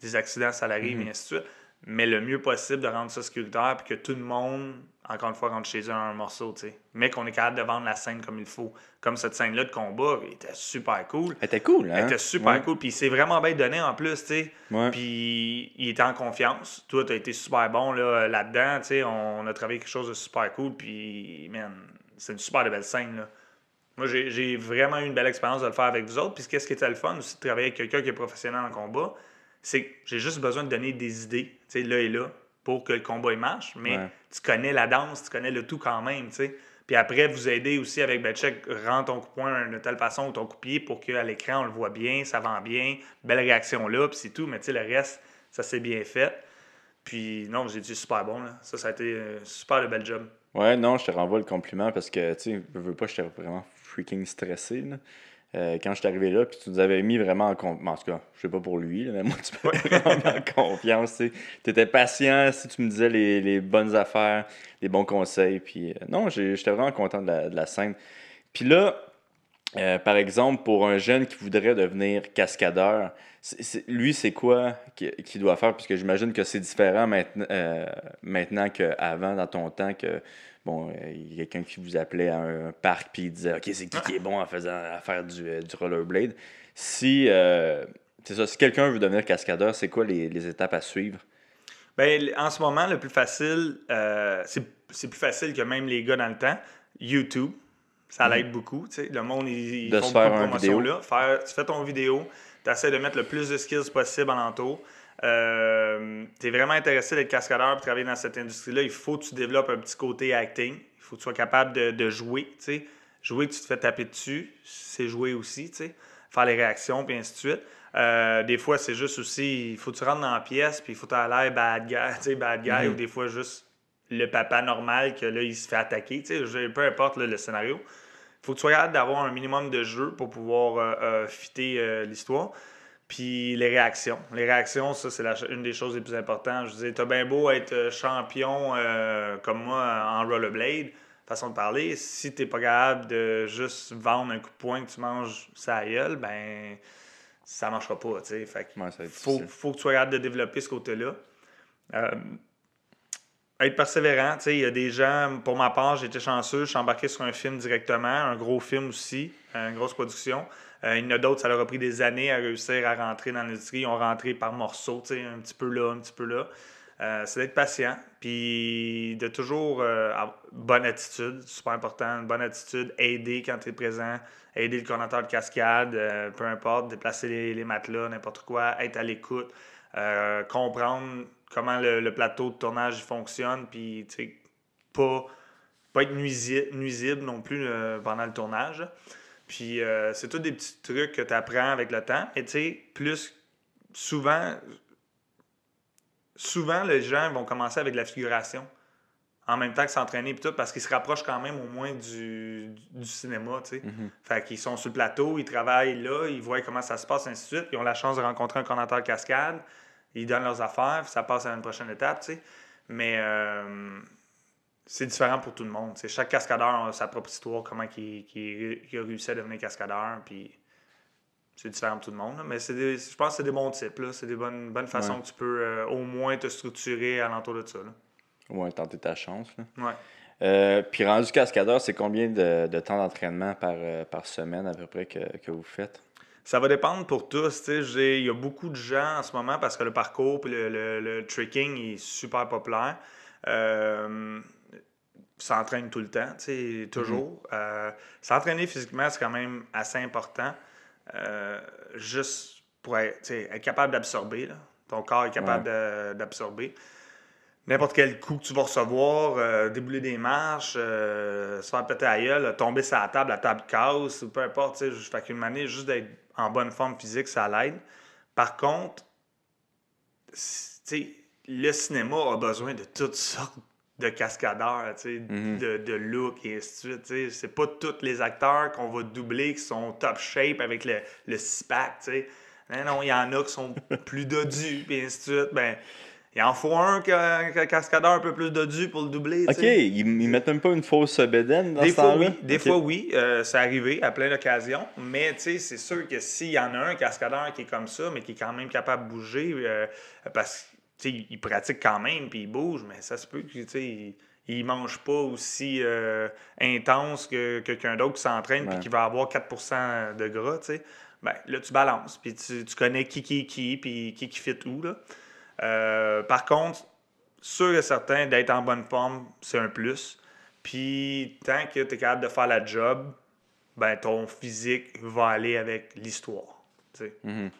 Des accidents, ça l'arrive, et ainsi de suite. Mais le mieux possible de rendre ça sécuritaire puis que tout le monde, encore une fois, rentre chez eux en un morceau, tu sais. Mais qu'on est capable de vendre la scène comme il faut. Comme cette scène-là de combat, elle était super cool. Elle était cool, hein? Elle était super Ouais. cool. Puis c'est vraiment bien donné en plus, tu sais. Ouais. Puis il était en confiance. Toi, tu as été super bon là, là-dedans, tu sais. On a travaillé quelque chose de super cool. Puis, man, c'est une super de belle scène, là. Moi, j'ai vraiment eu une belle expérience de le faire avec vous autres. Puis qu'est-ce qui était le fun aussi de travailler avec quelqu'un qui est professionnel en combat, c'est que j'ai juste besoin de donner des idées, là et là, pour que le combat il marche. Mais Ouais. tu connais la danse, tu connais le tout quand même, tu sais. Puis après, vous aider aussi avec, check, rends ton coup de poing de telle façon ou ton coup de pied pour qu'à l'écran, on le voit bien, ça vend bien, belle réaction là, puis c'est tout. Mais tu sais, le reste, ça s'est bien fait. Puis non, j'ai dit super bon, là. Ça, ça a été euh, super de bel job. Ouais, non, je te renvoie le compliment parce que, tu sais, je veux pas, j'étais vraiment freaking stressé, là. Euh, quand je suis arrivé là, puis tu nous avais mis vraiment en confiance. En tout cas, je sais pas pour lui, là, mais moi, tu m'avais vraiment en confiance. Tu étais patient si tu me disais les, les bonnes affaires, les bons conseils. Puis, euh, non, j'étais vraiment content de la, de la scène. Puis là, euh, par exemple, pour un jeune qui voudrait devenir cascadeur, lui, c'est quoi qu'il doit faire? Puisque j'imagine que c'est différent maintenant, euh, maintenant qu'avant, dans ton temps, que bon, euh, il y a quelqu'un qui vous appelait à un parc puis il disait OK, c'est qui qui est bon à, faire du, euh, du rollerblade. Si, euh, ça, si quelqu'un veut devenir cascadeur, c'est quoi les, étapes à suivre? Ben, en ce moment, le plus facile, c'est plus facile que même les gars dans le temps. YouTube, ça l'aide beaucoup. tu sais. Le monde, ils, De font faire beaucoup de un promotion vidéo. là. Faire, tu fais ton vidéo, tu essaies de mettre le plus de skills possible alentour. euh, tu es vraiment intéressé d'être cascadeur pour travailler dans cette industrie-là, il faut que tu développes un petit côté acting. Il faut que tu sois capable de, de jouer. tu sais. Jouer que tu te fais taper dessus, c'est jouer aussi. tu sais. Faire les réactions, puis ainsi de suite. Euh, des fois, c'est juste aussi, il faut que tu rentres dans la pièce, puis il faut que tu aies l'air bad guy, tu sais, bad guy, ou des fois juste le papa normal que là, il se fait attaquer. Peu importe là, le scénario. Il faut que tu sois capable d'avoir un minimum de jeu pour pouvoir euh, euh, fitter euh, l'histoire. Puis les réactions. Les réactions, ça, c'est une des choses les plus importantes. Je disais, t'as bien beau être champion comme moi en rollerblade, façon de parler, si t'es pas capable de juste vendre un coup de poing que tu manges sa gueule, ben ça marchera pas, tu sais. Fait que Ouais, ça va être faut, que tu sois capable de développer ce côté-là. Euh, être persévérant, il y a des gens, pour ma part, été chanceux, je suis embarqué sur un film directement, un gros film aussi, une grosse production. Euh, il y en a d'autres, ça leur a pris des années à réussir à rentrer dans l'industrie. Ils ont rentré par morceaux, un petit peu là, un petit peu là. Euh, c'est d'être patient, puis de toujours euh, avoir bonne attitude, super important, une bonne attitude, aider quand tu es présent, aider le coordinateur de cascade, euh, peu importe, déplacer les, matelas, n'importe quoi, être à l'écoute, comprendre comment le, le plateau de tournage fonctionne, puis pas, pas être nuisi- nuisible non plus euh, pendant le tournage. Puis euh, c'est tous des petits trucs que tu apprends avec le temps. Et tu sais, plus souvent, souvent les gens vont commencer avec de la figuration en même temps que s'entraîner tout parce qu'ils se rapprochent quand même au moins du, du cinéma, tu sais. Fait qu'ils sont sur le plateau, ils travaillent là, ils voient comment ça se passe, ainsi de suite. Ils ont la chance de rencontrer un coordinateur de cascade, ils donnent leurs affaires, ça passe à une prochaine étape, tu sais. Mais euh, c'est différent pour tout le monde. Chaque cascadeur a sa propre histoire, comment il, il- il a réussi à devenir cascadeur, puis c'est différent pour tout le monde. là. Mais c'est des- je pense que c'est des bons types, là. C'est des bonnes, bonnes façons Ouais. que tu peux euh, au moins te structurer alentour de ça, là. Ouais, tenter ta chance. là. Ouais. Euh, puis rendu cascadeur, c'est combien de, de temps d'entraînement par, par semaine à peu près que, que vous faites? Ça va dépendre pour tous. Il y a beaucoup de gens en ce moment parce que le parcours et le, le- le tricking est super populaire. Euh, s'entraîne tout le temps, toujours. Euh, S'entraîner physiquement, c'est quand même assez important. Euh, juste pour être, être capable d'absorber. là. Ton corps est capable d'absorber. N'importe quel coup que tu vas recevoir, euh, débouler des marches, se faire péter la gueule, tomber sur la table, la table casse, ou peu importe. Fait qu'une manière, juste d'être en bonne forme physique, ça l'aide. Par contre, le cinéma a besoin de toutes sortes de cascadeurs, Mhm. de, de look et ainsi de suite. C'est pas tous les acteurs qu'on va doubler qui sont top shape avec le, le six-pack. non, il y en a qui sont plus dodus, et ainsi de suite. Ben, il en faut un cascadeur un peu plus dodu pour le doubler. Ok, ils, ils mettent même pas une fausse bédaine dans Des ce fois, oui. Des fois, oui. Euh, c'est arrivé à plein d'occasions. Mais c'est sûr que s'il y en a un cascadeur qui est comme ça, mais qui est quand même capable de bouger, euh, parce que tu sais, il pratique quand même, puis il bouge, mais ça se peut que il, mange pas aussi euh, intense que que quelqu'un d'autre qui s'entraîne puis qui va avoir 4% de gras, tu sais. Ben, là, tu balances, puis tu, tu connais qui qui est qui, puis qui qui fit où, là. Euh, par contre, sûr et certain d'être en bonne forme, c'est un plus. Puis tant que tu es capable de faire la job, ben ton physique va aller avec l'histoire. Mhm.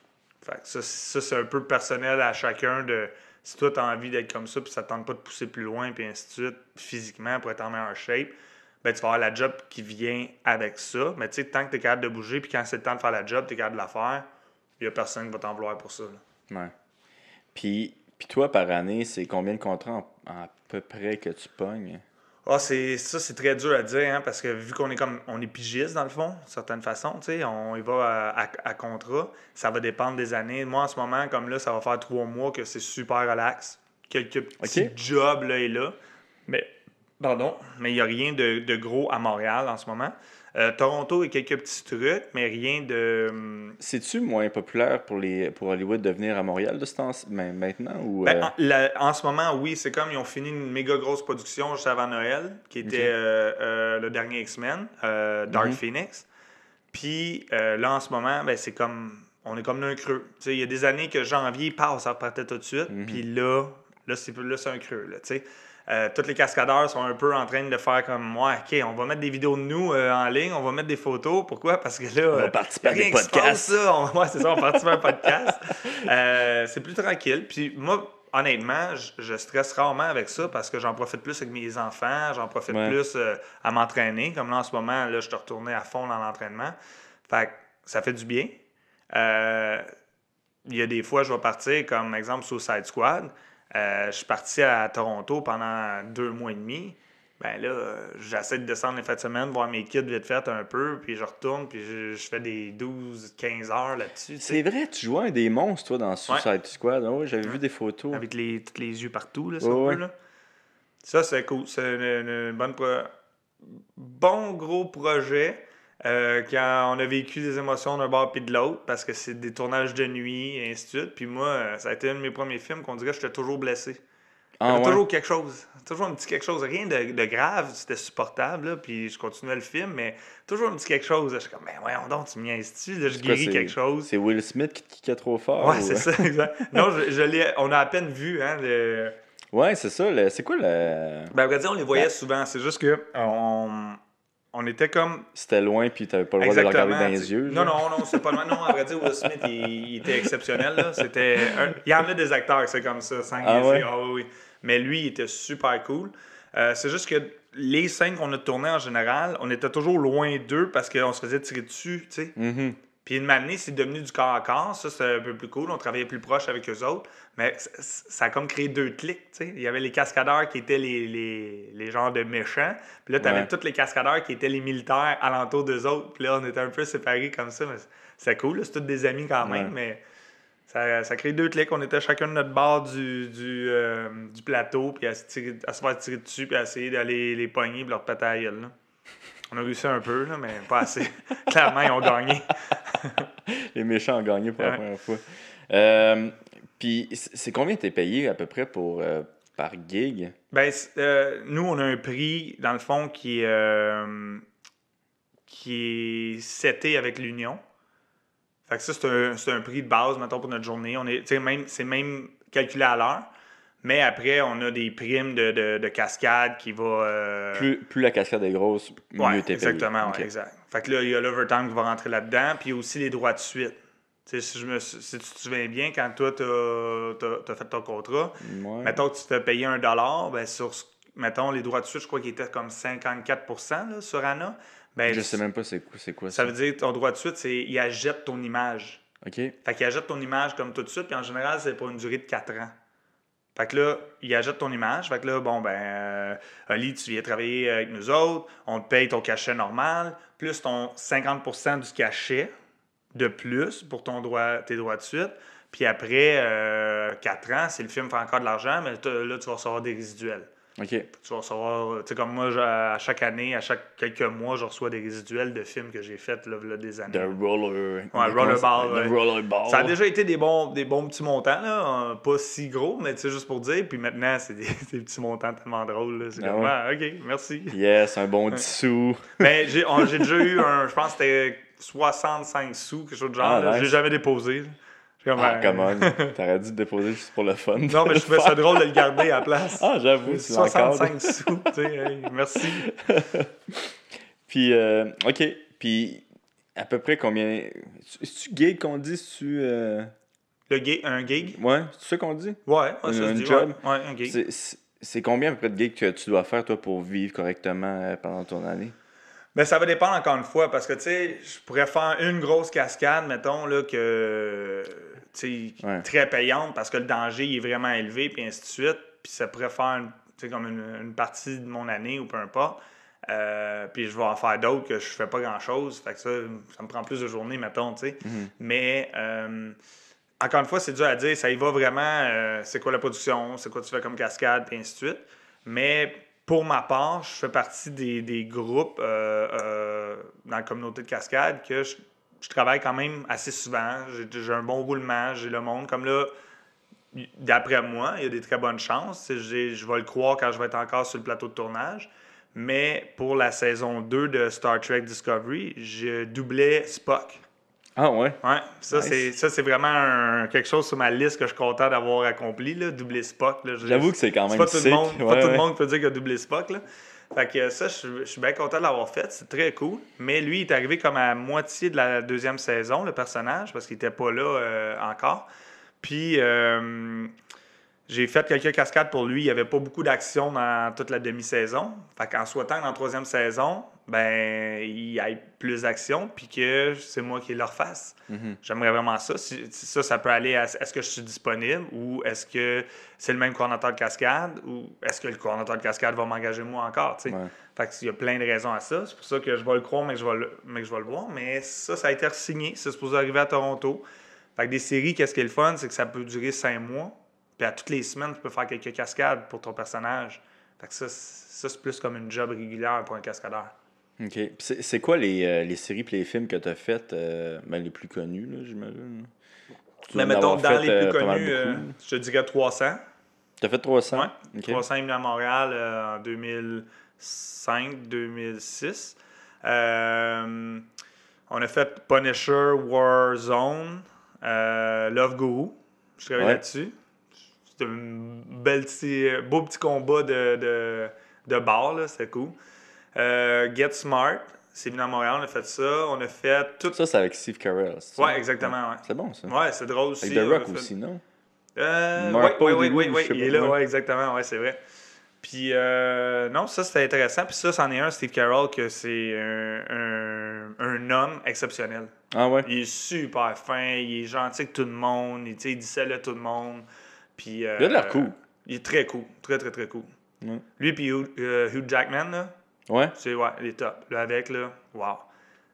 Fait que ça, ça, c'est un peu personnel à chacun de si toi tu as envie d'être comme ça, puis ça ne tente pas de pousser plus loin, puis ainsi de suite, physiquement pour être en meilleure shape, ben tu vas avoir la job qui vient avec ça. Mais tu sais, tant que tu es capable de bouger, puis quand c'est le temps de faire la job, tu es capable de la faire, il n'y a personne qui va t'en vouloir pour ça. là. Ouais. Puis, puis toi, par année, c'est combien de contrats en- à peu près que tu pognes? Ah, c'est ça, c'est très dur à dire, hein, parce que vu qu'on est comme on est pigiste dans le fond, d'une certaine façon, tu sais, on y va à, à- à contrat, ça va dépendre des années. Moi, en ce moment, comme là, ça va faire trois mois que c'est super relax. Quelques petits jobs là et là. Mais, pardon, mais il n'y a rien de, de gros à Montréal en ce moment. Euh, Toronto et quelques petits trucs, mais rien de. hum, C'est-tu moins populaire pour, les, pour Hollywood de venir à Montréal de ce temps ben, maintenant? Ou, Ben, euh, en, la- en ce moment, oui, c'est comme ils ont fini une méga grosse production juste avant Noël, qui était euh, euh, le dernier X-Men, Dark Mhm. Phoenix. Puis là, en ce moment, ben, c'est comme. On est comme dans un creux. Il y a des années que janvier passe, ça repartait tout de suite. Mhm. Puis là, Là, c'est là, c'est un creux. Là. Euh, tous les cascadeurs sont un peu en train de faire comme ouais, OK, on va mettre des vidéos de nous euh, en ligne, on va mettre des photos. Pourquoi? Parce que là. On va euh, participer à des podcasts. ça. On- ouais, c'est ça, on participe à un podcast. Euh, c'est plus tranquille. Puis moi, honnêtement, je, je stresse rarement avec ça parce que j'en profite plus avec mes enfants, j'en profite Ouais. plus euh, à m'entraîner. Comme là, en ce moment, là, je te retourné à fond dans l'entraînement. Fait que ça fait du bien. Euh, il y a des fois, je vais partir, comme exemple, Suicide Squad. Euh, je suis parti à Toronto pendant deux mois et demi. Ben là, euh, j'essaie de descendre les fins de semaine, voir mes kids vite fait un peu, puis je retourne, puis je, je fais des 12-15 heures là-dessus. C'est vrai, tu jouais un des monstres, toi, dans Suicide Squad. Ouais, j'avais vu des photos. Avec les, tous les yeux partout, là, si Ouais, là. Ça, c'est cool. C'est pro- bon gros projet. Euh, quand on a vécu des émotions d'un bord puis de l'autre, parce que c'est des tournages de nuit, et ainsi de suite. Puis moi, euh, ça a été un de mes premiers films qu'on dirait que j'étais toujours blessé. Ah ouais? toujours quelque chose. Toujours un petit quelque chose. Rien de, de grave, c'était supportable. là, puis je continuais le film, mais toujours un petit quelque chose. là. Je suis comme, ben voyons donc, tu niaises-tu? Je guéris quelque chose. C'est Will Smith qui kickait trop fort. Ouais, ou- c'est ça, exact. Non, je, on a à peine vu, hein, le- Ouais, c'est ça. le- C'est quoi le. Ben, à vrai dire, on les voyait Ben- souvent. C'est juste que on, on était comme. C'était loin, puis t'avais pas le droit de le regarder dans les yeux. Non, non, non, c'est pas loin. Non, à vrai dire, Will Smith, il, il était exceptionnel. Là. C'était un- Il y en a des acteurs c'est comme ça, sans Ah ouais? Ah oui, oui. Mais lui, il était super cool. Euh, c'est juste que les scènes qu'on a tournées en général, on était toujours loin d'eux parce qu'on se faisait tirer dessus, tu sais. Mhm. Puis une année, c'est devenu du corps à corps. Ça, c'est un peu plus cool. On travaillait plus proche avec eux autres. Mais ça a comme créé deux clics. tu sais. Il y avait les cascadeurs qui étaient les, les, les genres de méchants. Puis là, tu avais Ouais. tous les cascadeurs qui étaient les militaires alentour d'eux autres. Puis là, on était un peu séparés comme ça. Mais c'est cool. C'est tous des amis quand même. Ouais. Mais ça, ça crée deux clics. On était chacun de notre bord du, du, euh, du plateau. Puis à se, tirer- à se faire tirer dessus. Puis à essayer d'aller les pogner. Puis leur péter à la gueule, là. On a réussi un peu, là, mais pas assez. Clairement, ils ont gagné. Les méchants ont gagné pour la première fois. Euh, puis c'est combien t'es payé à peu près pour euh, par gig? Ben, euh, nous, on a un prix, dans le fond, qui est, qui est seté avec l'Union. Fait que ça, c'est un, un prix de base, mettons, pour notre journée. On est, même, c'est même calculé à l'heure. Mais après, on a des primes de, de, de cascade qui va... euh, Plus, plus la cascade est grosse, mieux Ouais, t'es payé. exactement, Ok. ouais, exact. Fait que là, il y a l'overtime qui va rentrer là-dedans, puis aussi les droits de suite. Si, je me, si tu te souviens bien, quand toi, tu as, fait ton contrat, Ouais. mettons que tu te payer un dollar, ben sur, ce- mettons, les droits de suite, je crois qu'ils étaient comme 54 là, sur ANA. Ben, Je sais même pas c'est quoi, c'est quoi ça. Ça veut dire ton droit de suite, c'est il achète ton image. OK. Fait qu'il achète ton image comme tout de suite, puis en général, c'est pour une durée de 4 ans. Fait que là, il achète ton image. Fait que là, bon, ben, euh, Ali, tu viens travailler avec nous autres, on te paye ton cachet normal, plus ton 50% du cachet de plus pour ton droit, tes droits de suite. Puis après 4 ans, si le film fait encore de l'argent, mais là, tu vas recevoir des résiduels. OK. Tu vas recevoir, tu sais, comme moi, à chaque année, à chaque quelques mois, je reçois des résiduels de films que j'ai faits là, là, des années. The roller. Ouais, rollerball, The ouais. rollerball. Ça a déjà été des bons, des bons petits montants, là. euh, pas si gros, mais tu sais, juste pour dire. Puis maintenant, c'est des, des petits montants tellement drôles. là. C'est Ah comme, ouais? ah, OK, merci. Yes, un bon 10 sous. mais j'ai j'ai déjà eu un, je pense que c'était 65 sous, quelque chose de genre. Ah, nice. Je l'ai jamais déposé. Comme, Ah, come on. T'aurais dû te déposer juste pour le fun. Non, mais je trouvais ça drôle de le garder à la place. Ah, j'avoue, c'est encore. 65 sous, tu sais, hey, merci. Puis, euh, OK. Puis, à peu près combien? C'est-tu gig qu'on dit? C'est-tu. euh, Le gig, un gig? Ouais, c'est ça qu'on dit? Ouais, ouais, ça Un- se dit, job? Ouais, ouais, un gig. C'est- combien à peu près de gigs que tu dois faire, toi, pour vivre correctement euh, pendant ton année? Ben, ça va dépendre encore une fois, parce que, tu sais, je pourrais faire une grosse cascade, mettons, là, que, tu Ouais. très payante, parce que le danger, il est vraiment élevé, puis ainsi de suite. Puis ça pourrait faire, une- comme une, une partie de mon année, ou peu importe. Euh, puis je vais en faire d'autres que je fais pas grand-chose. Fait que ça, ça me prend plus de journées, mettons, tu sais. Mais... euh, encore une fois, c'est dur à dire. Ça y va vraiment. euh, c'est quoi la production, c'est quoi tu fais comme cascade, puis ainsi de suite. Mais pour ma part, je fais partie des, des groupes euh, euh, dans la communauté de cascade que je, je travaille quand même assez souvent. J'ai un bon roulement, j'ai le monde. Comme là, d'après moi, il y a des très bonnes chances. Je vais le croire quand je vais être encore sur le plateau de tournage. Mais pour la saison 2 de Star Trek Discovery, je doublais Spock. Ah ouais? Ouais, ça, Nice. c'est, c'est vraiment un- quelque chose sur ma liste que je suis content d'avoir accompli, là, doubler Spock. J'avoue que c'est quand c'est même pas tout, le monde, pas Ouais, tout le monde peut dire qu'il a doublé Spock. Là. Fait que ça, je, suis bien content de l'avoir fait. C'est très cool. Mais lui, il est arrivé comme à moitié de la deuxième saison, le personnage, parce qu'il était pas là euh, encore. Puis, euh, j'ai fait quelques cascades pour lui. Il n'y avait pas beaucoup d'action dans toute la demi-saison. Fait qu'en souhaitant dans la troisième saison, ben, il y ait plus d'action, puis que c'est moi qui le refasse. Mhm. J'aimerais vraiment ça. Si- ça, ça peut aller à est-ce que je suis disponible ou est-ce que c'est le même coordinateur de cascade ou est-ce que le coordinateur de cascade va m'engager moi encore, tu sais. Ouais. Fait qu'il y a plein de raisons à ça. C'est pour ça que je vais le croire, mais que je vais le, mais que je vais le voir. Mais ça, ça a été signé. C'est supposé arriver à Toronto. Fait que des séries, qu'est-ce qui est le fun, c'est que ça peut durer cinq mois. Puis à toutes les semaines, tu peux faire quelques cascades pour ton personnage. Fait que ça, ça c'est plus comme une job régulière pour un cascadeur. OK. C'est quoi les, euh, les séries et les films que tu as fait euh, ben, les plus connus, j'imagine? Tu Mais mettons, dans fait, les plus connus, euh, beaucoup. je te dirais 300. T'as fait 300? Ouais. OK. 300 est à Montréal euh, en 2005-2006. Euh, on a fait Punisher, Warzone, Love Guru. Je travaille Ouais. là-dessus. C'était un bel petit, beau petit combat de, de, de bar, là, c'était cool. Euh, Get Smart, c'est venu à Montréal, on a fait ça. On a fait tout. Ça, c'est avec Steve Carell. Ouais, exactement, ouais. C'est bon, ça. Ouais, c'est drôle aussi. Avec The Rock fait- aussi, non? euh, oui, oui, oui, ou oui, il est là, ouais. exactement, ouais, c'est vrai. Puis, euh, non, ça, c'était intéressant. Puis ça, c'en est un, Steve Carroll, que c'est un, un, un homme exceptionnel. Ah ouais? Il est super fin, il est gentil avec tout le monde, il, dit salut à tout le monde. Puis, euh, Il a de l'air cool. Il est très cool, très, très, très cool. Lui, puis Hugh, euh, Hugh Jackman, là, Ouais? c'est, ouais, il est top. Là, avec, là, wow.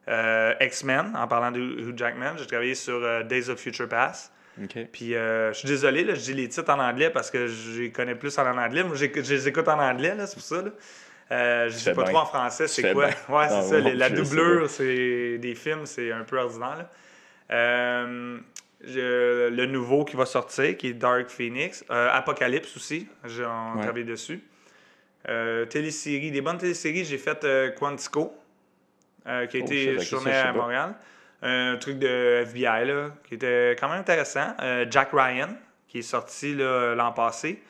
Euh, X-Men, en parlant de Hugh Jackman, j'ai travaillé sur euh, Days of Future Past. OK. Puis euh, je suis désolé, là, je dis les titres en anglais parce que je les connais plus en anglais. Moi, j'écoute- je les écoute en anglais, là, c'est pour ça. Là. Euh, je Tu sais pas bien. trop en français, c'est quoi. bien. Ouais, c'est ça. les- la doublure c'est des films, c'est un peu ordinaire. là. Euh, je- le nouveau qui va sortir, qui est Dark Phoenix. Euh, Apocalypse aussi, j'ai on Ouais. travaillé dessus. Euh, téléséries, des bonnes téléséries, j'ai fait euh, Quantico, euh, qui a Oh, été tourné à. Montréal. Un truc de FBI, là, qui était quand même intéressant. Euh, Jack Ryan, qui est sorti l'an passé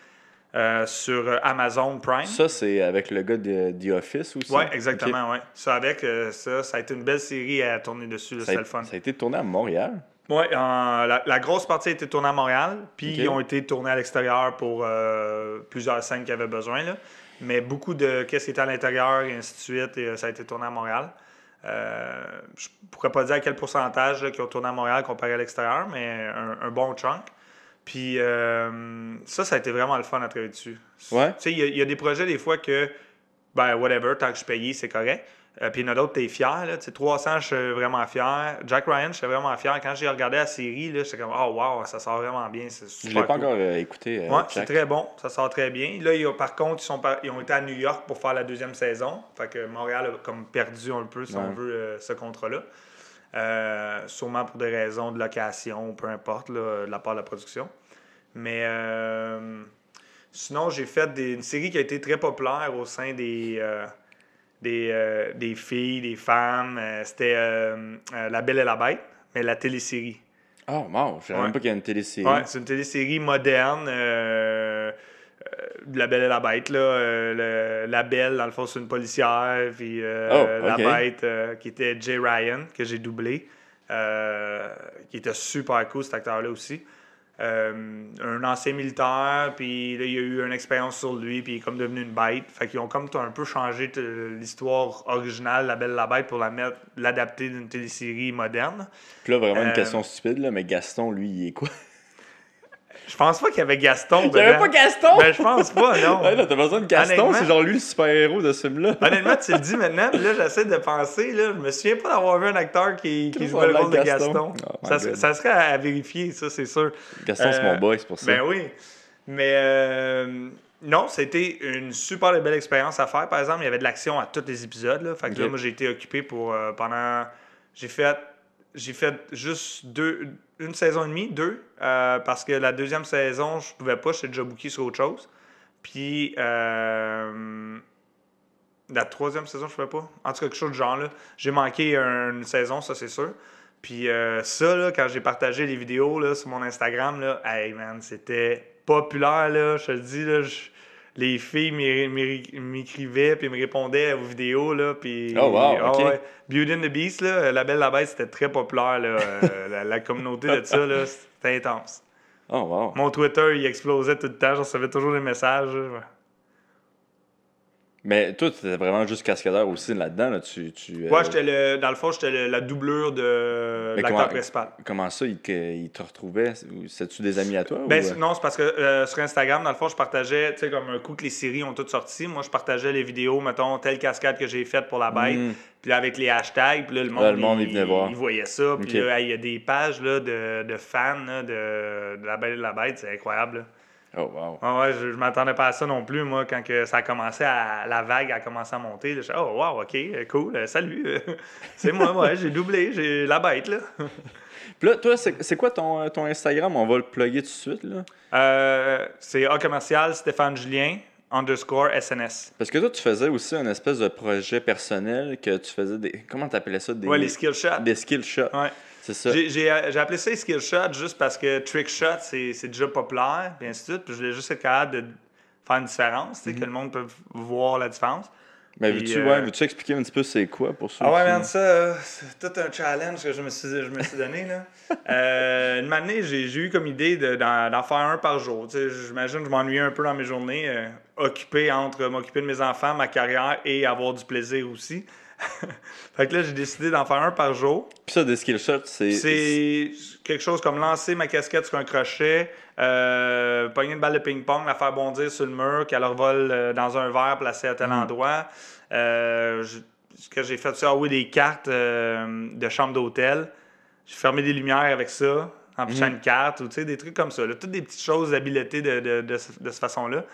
sur Amazon Prime. Ça, c'est avec le gars de The Office aussi? Oui, exactement, ouais. Ça avec ça, ça a été une belle série à tourner dessus, là, Ça a, le fun. ça a été tourné à Montréal? En- la, la grosse partie a été tournée à Montréal, puis ils ont été tournés à l'extérieur pour euh, plusieurs scènes qu'il y avait besoin. Là. Mais beaucoup de qu'est-ce qui était à l'intérieur et ainsi de suite, et, euh, ça a été tourné à Montréal. Euh, je pourrais pas dire à quel pourcentage là, qui ont tourné à Montréal comparé à l'extérieur, mais un, un bon chunk. Puis euh, ça, ça a été vraiment le fun à travailler dessus. Ouais. Tu sais, il y, y a des projets des fois que, ben, whatever, tant que je suis payé, c'est correct. Euh, puis il y en a d'autres, t'es fier. Là. Tu sais, 300, je suis vraiment fier. Jack Ryan, j'étais vraiment fier. Quand j'ai regardé la série, j'étais comme, oh wow, ça sort vraiment bien. C'est Je super l'ai pas cool. encore euh, écouté. euh, Ouais, c'est très bon. Ça sort très bien. Là, par contre, ils, sont par- ils ont été à New York pour faire la deuxième saison. Fait que Montréal a comme perdu un peu, si on veut, euh, ce contrat-là. Euh, sûrement pour des raisons de location, peu importe, là, de la part de la production. Mais sinon, j'ai fait des- une série qui a été très populaire au sein des, des, euh, des filles, des femmes. Euh, C'était euh, La Belle et la Bête, mais la télésérie. Ah, wow, je savais Ouais. même pas qu'il y a une télésérie. Ouais, c'est une télésérie moderne. la Belle et la Bête, là. euh, le- la Belle, dans le fond, c'est une policière. Puis euh, Oh, la. Bête, euh, qui était Jay Ryan, que j'ai doublé. qui était super cool, cet acteur-là aussi. Euh, un ancien militaire, puis là, il y a eu une expérience sur lui, puis il est comme devenu une bête. Fait qu'ils ont comme un peu changé l'histoire originale, La Belle la Bête, pour la mettre, l'adapter d'une télésérie moderne. Puis là, vraiment une Euh, question stupide, là, mais Gaston, lui, il est quoi? Je pense pas qu'il y avait Gaston. Il y avait pas Gaston! Ben, je pense pas, non. Ouais, là, t'as besoin de Gaston, c'est genre lui le super-héros de ce film-là. Honnêtement, tu le dis maintenant, puis là, j'essaie de penser, là, je me souviens pas d'avoir vu un acteur qui, jouait le rôle de Gaston? Gaston. Oh ça, serait- God. ça serait à vérifier, ça, c'est sûr. Gaston, c'est Euh, mon boy, c'est pour ça. Ben oui. Mais euh, non, c'était une super belle expérience à faire. Par exemple, il y avait de l'action à tous les épisodes. Là. Fait que là, moi, j'ai été occupé pour euh, pendant. J'ai fait. J'ai fait juste deux, une saison et demie, deux, euh, parce que la deuxième saison, je pouvais pas, j'étais déjà booké sur autre chose. Puis euh, la troisième saison, je pouvais pas. En tout cas, quelque chose de genre là. J'ai manqué une saison, ça c'est sûr. Puis euh, ça, là, quand j'ai partagé les vidéos là, sur mon Instagram, là, hey man, c'était populaire, là, je te le dis, là, je- les filles m'é- m'é- m'écrivaient puis me répondaient aux vidéos, là, puis... Oh, wow, ouais. Beauty and the Beast, là, La Belle la Bête, c'était très populaire, là, euh, la, la communauté de ça, là, c'était intense. Oh, wow. Mon Twitter, il explosait tout le temps, je recevais toujours des messages. là. Mais toi, tu étais vraiment juste cascadeur aussi là-dedans. Là. Tu, tu, euh, j'étais le, dans le fond, j'étais la doublure de l'acteur principal. Comment ça, il te, il te retrouvait? C'est-tu des amis à toi Ben, ou, c'est- non, c'est parce que euh, sur Instagram, dans le fond, je partageais, tu sais, comme un coup que les séries ont toutes sorti, moi, je partageais les vidéos, mettons, telle cascade que j'ai faite pour la bête, Mm. puis là, avec les hashtags, puis là, le monde, Là, le monde, il venait voir. il voyait ça, puis là, il y a des pages là, de, de fans là, de, de la Belle et la Bête, c'est incroyable. Oh, wow. Ouais, je, je m'attendais pas à ça non plus, moi, quand que ça a commencé à. La vague a commencé à monter. Je oh, wow, ok, cool, euh, salut. c'est moi, ouais, j'ai doublé, j'ai la bête, là. Puis là, toi, c'est quoi ton, euh, ton Instagram? On va le plugger tout de suite. là. Euh, c'est A commercial Stéphane Julien underscore SNS. Parce que toi, tu faisais aussi un espèce de projet personnel que tu faisais des. Comment t'appelais ça? Des, Ouais, les skill shots. Des skill shots. Ouais. C'est ça. J'ai appelé ça skill shot juste parce que trick shot, c'est déjà populaire, puis ainsi de suite. Puis je voulais juste être capable de faire une différence, que le monde peut voir la différence. Mais veux-tu euh, ouais, veux-tu expliquer un petit peu c'est quoi pour ceux Ah ouais, qui- man, ça, euh, c'est tout un challenge que je me suis, je me suis donné. Là. Euh, une année, j'ai eu comme idée de- d'en faire un par jour. J'imagine que je m'ennuyais un peu dans mes journées, euh, occupé entre m'occuper de mes enfants, ma carrière et avoir du plaisir aussi. fait que là, j'ai décidé d'en faire un par jour. Puis ça, des skill shots, c'est. C'est quelque chose comme lancer ma casquette sur un crochet, euh, pogner une balle de ping-pong, la faire bondir sur le mur, qu'elle revole euh, dans un verre placé à tel Mm. endroit. Euh, je- ce que j'ai fait, c'est ah oui, des cartes euh, de chambre d'hôtel. J'ai fermé des lumières avec ça, en pichant Mm. une carte, ou tu sais, des trucs comme ça. là. Toutes des petites choses d'habileté de, de, de, ce- de cette façon-là.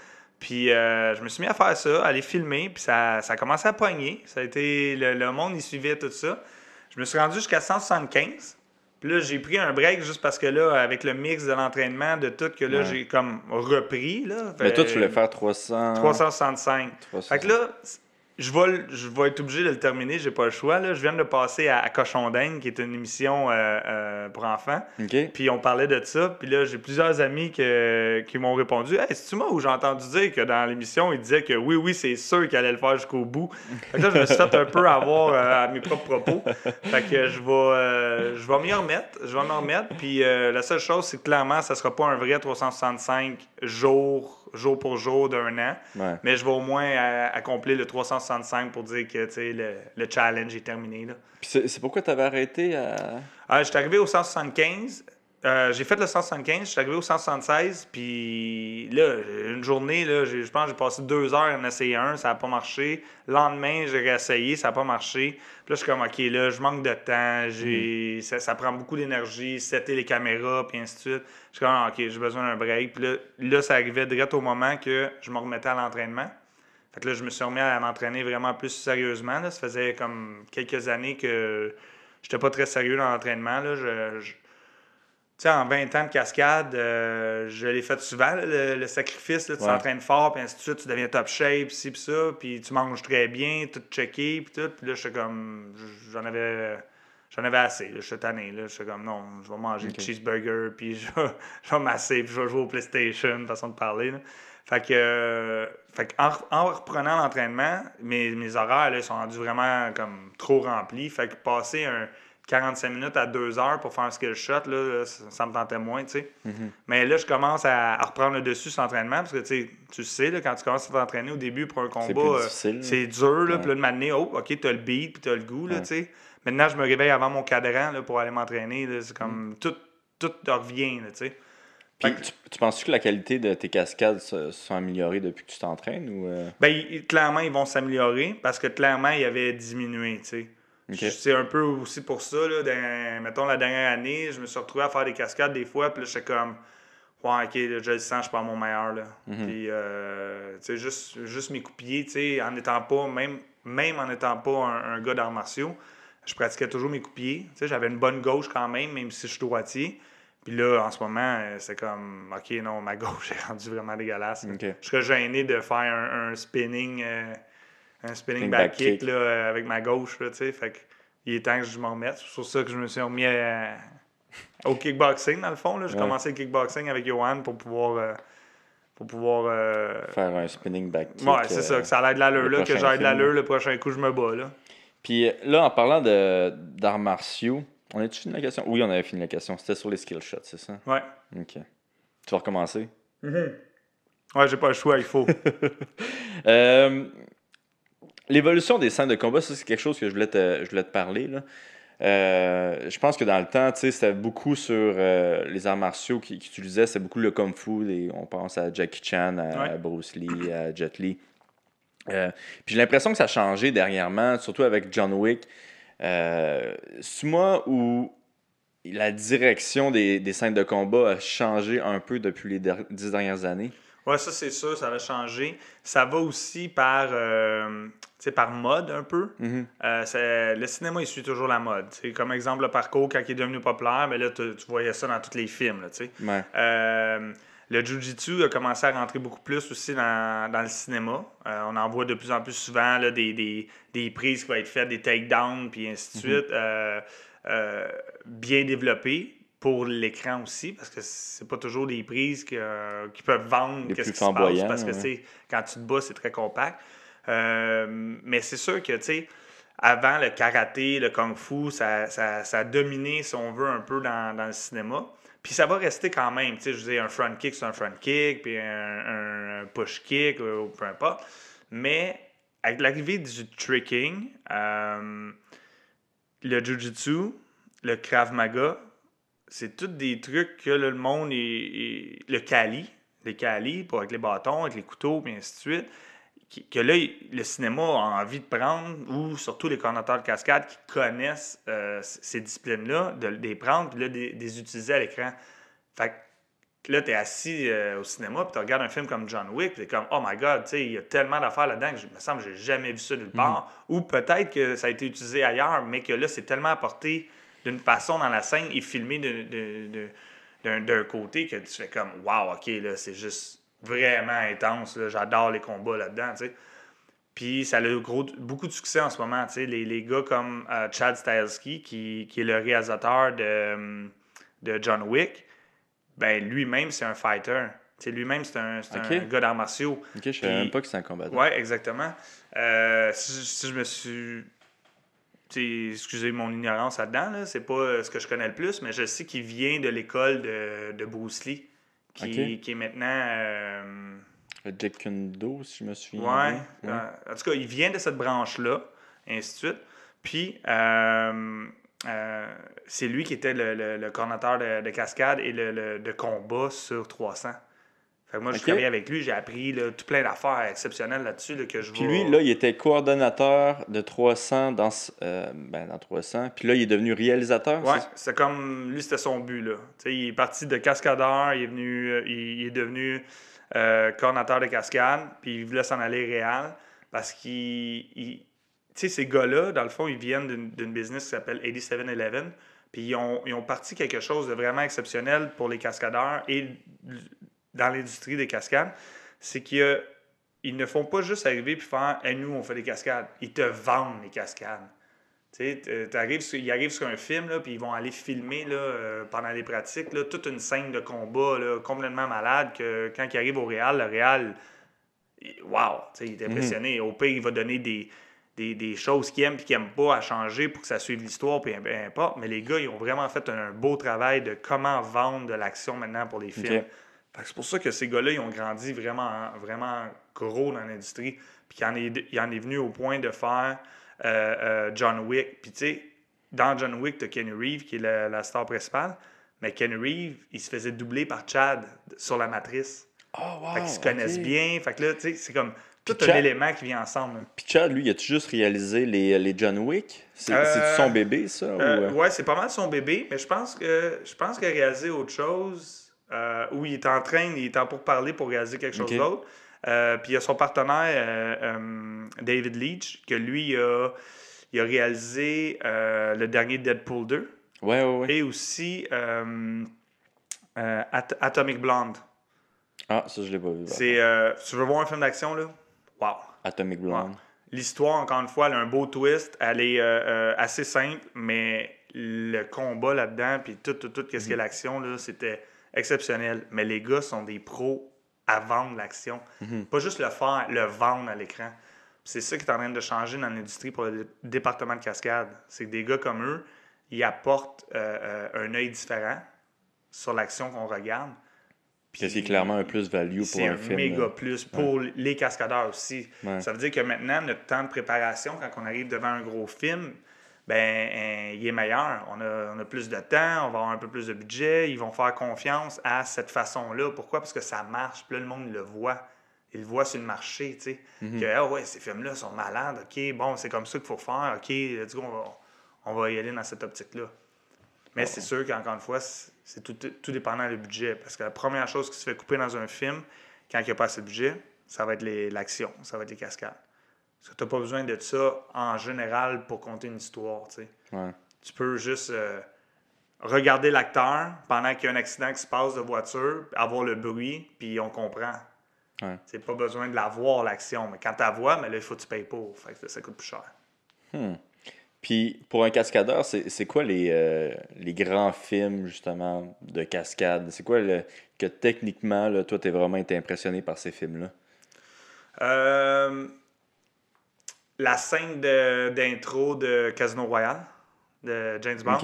Puis euh, je me suis mis à faire ça, à les filmer, puis ça, ça a commencé à pogner. Ça a été, le, le monde, il suivait tout ça. Je me suis rendu jusqu'à 175. Puis là, j'ai pris un break juste parce que là, avec le mix de l'entraînement, de tout, que là, Ouais. j'ai comme repris. Là. Mais toi, tu voulais faire 300. 365. 300. Fait que là, je vais, le- je vais être obligé de le terminer, j'ai pas le choix. Là. Je viens de passer à, à Cochon d'Inde, qui est une émission euh, euh, pour enfants. Puis on parlait de ça. Puis là, j'ai plusieurs amis que- qui m'ont répondu Hey, c'est-tu moi où j'ai entendu dire que dans l'émission, ils disaient que oui, oui, c'est sûr qu'il allait le faire jusqu'au bout. Fait que là, je me suis fait un peu avoir euh, à mes propres propos. Fait que je vais, euh, je vais m'y remettre. Je vais m'y remettre. Puis la seule chose, c'est que clairement, ça sera pas un vrai 365 jours, jour pour jour d'un an. Ouais. Mais je vais au moins euh, accomplir le 365 pour dire que le, le challenge est terminé. Là. Puis c'est c'est pourquoi tu avais arrêté à. Ah, je suis arrivé au 175. Euh, j'ai fait le 175, je suis arrivé au 176, puis là, une journée, là, je pense que j'ai passé deux heures à en essayer un, ça n'a pas marché. Le lendemain, j'ai réessayé, ça n'a pas marché. Puis là, je suis comme, OK, là, je manque de temps, j'ai, ça, ça prend beaucoup d'énergie, setter les caméras, puis ainsi de suite. Je suis comme, OK, j'ai besoin d'un break. Puis là, là, ça arrivait direct au moment que je me remettais à l'entraînement. Fait que là, je me suis remis à m'entraîner vraiment plus sérieusement. Là. Ça faisait comme quelques années que j'étais pas très sérieux dans l'entraînement. Là. Je, je- Tu sais, en 20 ans de cascade, euh, je l'ai fait souvent, le, le sacrifice. là. tu Ouais. t'entraînes fort, puis ainsi de suite, tu deviens top shape, ci, puis ça, puis tu manges très bien, tout checké, puis tout. Puis là, j'étais comme... J'en avais... J'en avais assez, là, j'étais tanné. Là. J'étais comme, non, je vais manger Ok. du cheeseburger, puis je vais, je vais masser, puis je vais jouer au PlayStation, façon de parler. là. Fait que, euh, fait que en, en reprenant l'entraînement, mes, mes horaires là, sont rendus vraiment comme trop remplis. Fait que passer un 45 minutes à 2 heures pour faire un skill shot, là, ça, me tentait moins, tu sais. Mais là, je commence à, à reprendre le dessus sur l'entraînement parce que tu sais, tu sais, là, quand tu commences à t'entraîner au début pour un combat, euh, c'est dur, là, puis là, de m'amener, oh, ok, t'as le beat, puis t'as le goût, là, Ouais. tu sais. Maintenant, je me réveille avant mon cadran là, pour aller m'entraîner. C'est comme Mm. tout, tout revient, là, tu sais. Puis tu, tu penses que la qualité de tes cascades se- sont améliorées depuis que tu t'entraînes ou. euh? Ben, clairement, ils vont s'améliorer parce que clairement, ils avaient diminué, tu sais. C'est un peu aussi pour ça, là, dans- mettons, la dernière année, je me suis retrouvé à faire des cascades des fois, puis là, j'étais comme, ouais, ok, là, je le sens, je suis pas mon meilleur, là. Mhm. Puis, euh, tu sais, juste, juste mes pied, tu sais, en étant pas, même, même en n'étant pas un, un gars d'arts martiaux, je pratiquais toujours mes pied. Tu sais, j'avais une bonne gauche quand même, même si je suis droitier. Puis là, en ce moment, euh, c'est comme, OK, non, ma gauche est rendue vraiment dégueulasse. Je serais gêné de faire un, un spinning, euh, un spinning back back kick, kick. là, euh, avec ma gauche, là, tu sais. Fait que, il est temps que je m'en remette. C'est pour ça que je me suis remis à- au kickboxing, dans le fond. là. J'ai Ouais. commencé le kickboxing avec Johan pour pouvoir. euh, pour pouvoir. euh, Faire un spinning back kick. Ouais, c'est euh, ça, que ça a de l'allure, là, que prochain j'ai de l'allure, le prochain coup, je me bats, là. Puis là, en parlant d'arts martiaux, on a-tu fini la question? Oui, on avait fini la question. C'était sur les skill shots, c'est ça? Ouais. OK. Tu vas recommencer? Ouais, j'ai pas le choix, il faut. Euh, L'évolution des scènes de combat, ça, c'est quelque chose que je voulais te, je voulais te parler. Là. Euh, je pense que dans le temps, c'était beaucoup sur euh, les arts martiaux qui, qui utilisaient, c'était beaucoup le kung fu. on pense à Jackie Chan, à, Ouais. Bruce Lee, à Jet Li. Euh, puis j'ai l'impression que ça a changé dernièrement, surtout avec John Wick. C'est moi où la direction des, des scènes de combat a changé un peu depuis les dix dernières années? Ouais, ça, c'est sûr, ça va changer. Ça va aussi par, euh, par mode, un peu. Mhm. Euh, le cinéma, il suit toujours la mode. Comme exemple, le parcours, quand il est devenu populaire, mais là, tu voyais ça dans tous les films, là. Ouais. Euh, le Jiu-Jitsu a commencé à rentrer beaucoup plus aussi dans, dans le cinéma. On en voit de plus en plus souvent là, des, des, des prises qui vont être faites, des takedowns, puis ainsi de suite. Euh, euh, bien développées pour l'écran aussi, parce que c'est pas toujours des prises que- qui peuvent vendre qu'est-ce plus qui se passe, parce que ouais. quand tu te bats, c'est très compact. Euh, mais c'est sûr que, tu sais, avant le karaté, le kung-fu, ça, ça, ça a dominé, si on veut, un peu dans, dans le cinéma. Puis ça va rester quand même. Tu sais, je un front kick, c'est un front kick, puis un, un push kick, euh, ou peu importe. Mais avec l'arrivée du tricking, euh, le jujitsu, le krav maga, c'est tous des trucs que là, le monde est, est- le kali, les kali, pour avec les bâtons, avec les couteaux, puis ainsi de suite, qui- que là, le cinéma a envie de prendre, ou surtout les coordonnateurs de cascade qui connaissent euh, ces disciplines-là, de, les prendre, puis là, de, de les utiliser à l'écran. Fait que là, tu es assis euh, au cinéma, puis tu regardes un film comme John Wick, puis tu comme, oh my god, tu sais, il y a tellement d'affaires là-dedans que je me semble que j'ai jamais vu ça nulle part. Ou peut-être que ça a été utilisé ailleurs, mais que là, c'est tellement apporté d'une façon dans la scène et filmé d'un côté que tu fais comme, wow, ok, là, c'est juste vraiment intense, j'adore les combats là-dedans, tu sais. Puis ça a eu gros, beaucoup de succès en ce moment. tu sais. Les, les gars comme euh, Chad Stahelski, qui, qui est le réalisateur de, hum, de John Wick, ben lui-même, c'est un fighter. Tu sais, lui-même, c'est un, c'est un gars d'arts martiaux. Ok, je savais même pas que c'était un combattant. Oui, exactement. Euh, si, si je me suis. Excusez mon ignorance là-dedans, là, c'est pas euh, ce que je connais le plus, mais je sais qu'il vient de l'école de, de Bruce Lee, qui, qui est maintenant. euh, Jack Kundo, si je me souviens. Ouais. bien. euh, en tout cas, il vient de cette branche-là, et ainsi de suite. Puis, euh, euh, c'est lui qui était le, le, le coordonnateur de, de cascade et le, le- de combat sur 300. Fait que moi, je Ok. travaillais avec lui, j'ai appris là, tout plein d'affaires exceptionnelles là-dessus là, que je Puis lui, là, il était coordonnateur de 300 dans, euh, ben, dans 300. Puis là, il est devenu réalisateur. Ouais, c'est- comme lui, c'était son but. Là. Tu sais, il est parti de cascadeur, il est, venu, euh, il, est devenu euh, coordonnateur de cascade, puis il voulait s'en aller réel parce qu'il. il- Tu sais, ces gars-là, dans le fond, ils viennent d'une d'une business qui s'appelle 8711, puis ils ont, ils ont parti quelque chose de vraiment exceptionnel pour les cascadeurs et dans l'industrie des cascades. C'est qu'ils ne font pas juste arriver puis faire hey, nous, on fait des cascades. Ils te vendent les cascades. Tu sais, sur- ils arrivent sur un film, là, puis ils vont aller filmer là, euh, pendant les pratiques là, toute une scène de combat là, complètement malade que quand ils arrivent au Real, le Real, wow, tu sais, il est impressionné. Au pire, il va donner des, des, des choses qu'il aime et qu'il n'aime pas à changer pour que ça suive l'histoire, puis peu importe. Mais les gars, ils ont vraiment fait un beau travail de comment vendre de l'action maintenant pour les films. C'est pour ça que ces gars-là, ils ont grandi vraiment, vraiment gros dans l'industrie. Puis il en, est, il en est venu au point de faire euh, euh, John Wick. Puis tu sais, dans John Wick, tu as Kenny Reeve, qui est la, la star principale. Mais Kenny Reeve, il se faisait doubler par Chad sur la matrice. Oh, wow, Fait qu'ils se connaissent bien. Fait que là, tu sais, c'est comme tout un élément qui vient ensemble. Puis Chad, lui, il a-tu juste réalisé les, les John Wick? C'est Euh, son bébé, ça? ou, Euh, euh? ouais, c'est pas mal son bébé, mais je pense que je pense qu'il a réalisé autre chose. Euh, où il est en train, il est en pour parler pour réaliser quelque chose d'autre. Euh, puis il y a son partenaire euh, David Leach, que lui il a, il a réalisé le dernier Deadpool 2 Ouais, ouais, ouais. et aussi At- Atomic Blonde. Ah, ça, je l'ai pas vu. C'est, tu veux voir un film d'action là? Wow! Atomic Blonde. L'histoire, encore une fois, elle a un beau twist. Elle est euh, euh, assez simple, mais le combat là-dedans, puis tout, tout, tout, qu'est-ce Mhm. que l'action, là, c'était exceptionnel. Mais les gars sont des pros à vendre l'action. Mhm. Pas juste le faire, le vendre à l'écran. C'est ça qui est en train de changer dans l'industrie pour le dé- département de cascade. C'est que des gars comme eux, ils apportent euh, euh, un œil différent sur l'action qu'on regarde. Puis c'est clairement un plus-value pour C'est un, un film. méga là. plus pour les cascadeurs aussi. Ouais. Ça veut dire que maintenant, notre temps de préparation, quand on arrive devant un gros film, ben, euh, il est meilleur. On a, on a plus de temps, on va avoir un peu plus de budget. Ils vont faire confiance à cette façon-là. Pourquoi? Parce que ça marche. Puis là, le monde le voit. Il le voit sur le marché, tu sais. Mhm. Que, ah ouais, ces films-là sont malades. OK, bon, c'est comme ça qu'il faut faire. OK, let's go, on va, on va y aller dans cette optique-là. Mais c'est sûr qu'encore une fois, c'est tout, tout dépendant du budget. Parce que la première chose qui se fait couper dans un film, quand il n'y a pas assez de budget, ça va être l'action, ça va être les cascades. Parce que tu n'as pas besoin de ça en général pour compter une histoire. tu sais. Ouais. Tu peux juste euh, regarder l'acteur pendant qu'il y a un accident qui se passe de voiture, avoir le bruit, puis on comprend. Ouais. C'est pas besoin de la voir, l'action. Mais quand tu la vois, mais là, il faut que tu payes pour. Fait que ça coûte plus cher. Puis pour un cascadeur, c'est c'est quoi les, euh, les grands films justement de cascade? C'est quoi le, que techniquement, là, toi, t'es vraiment été impressionné par ces films-là? Euh, la scène de- d'intro de Casino Royale de James Bond,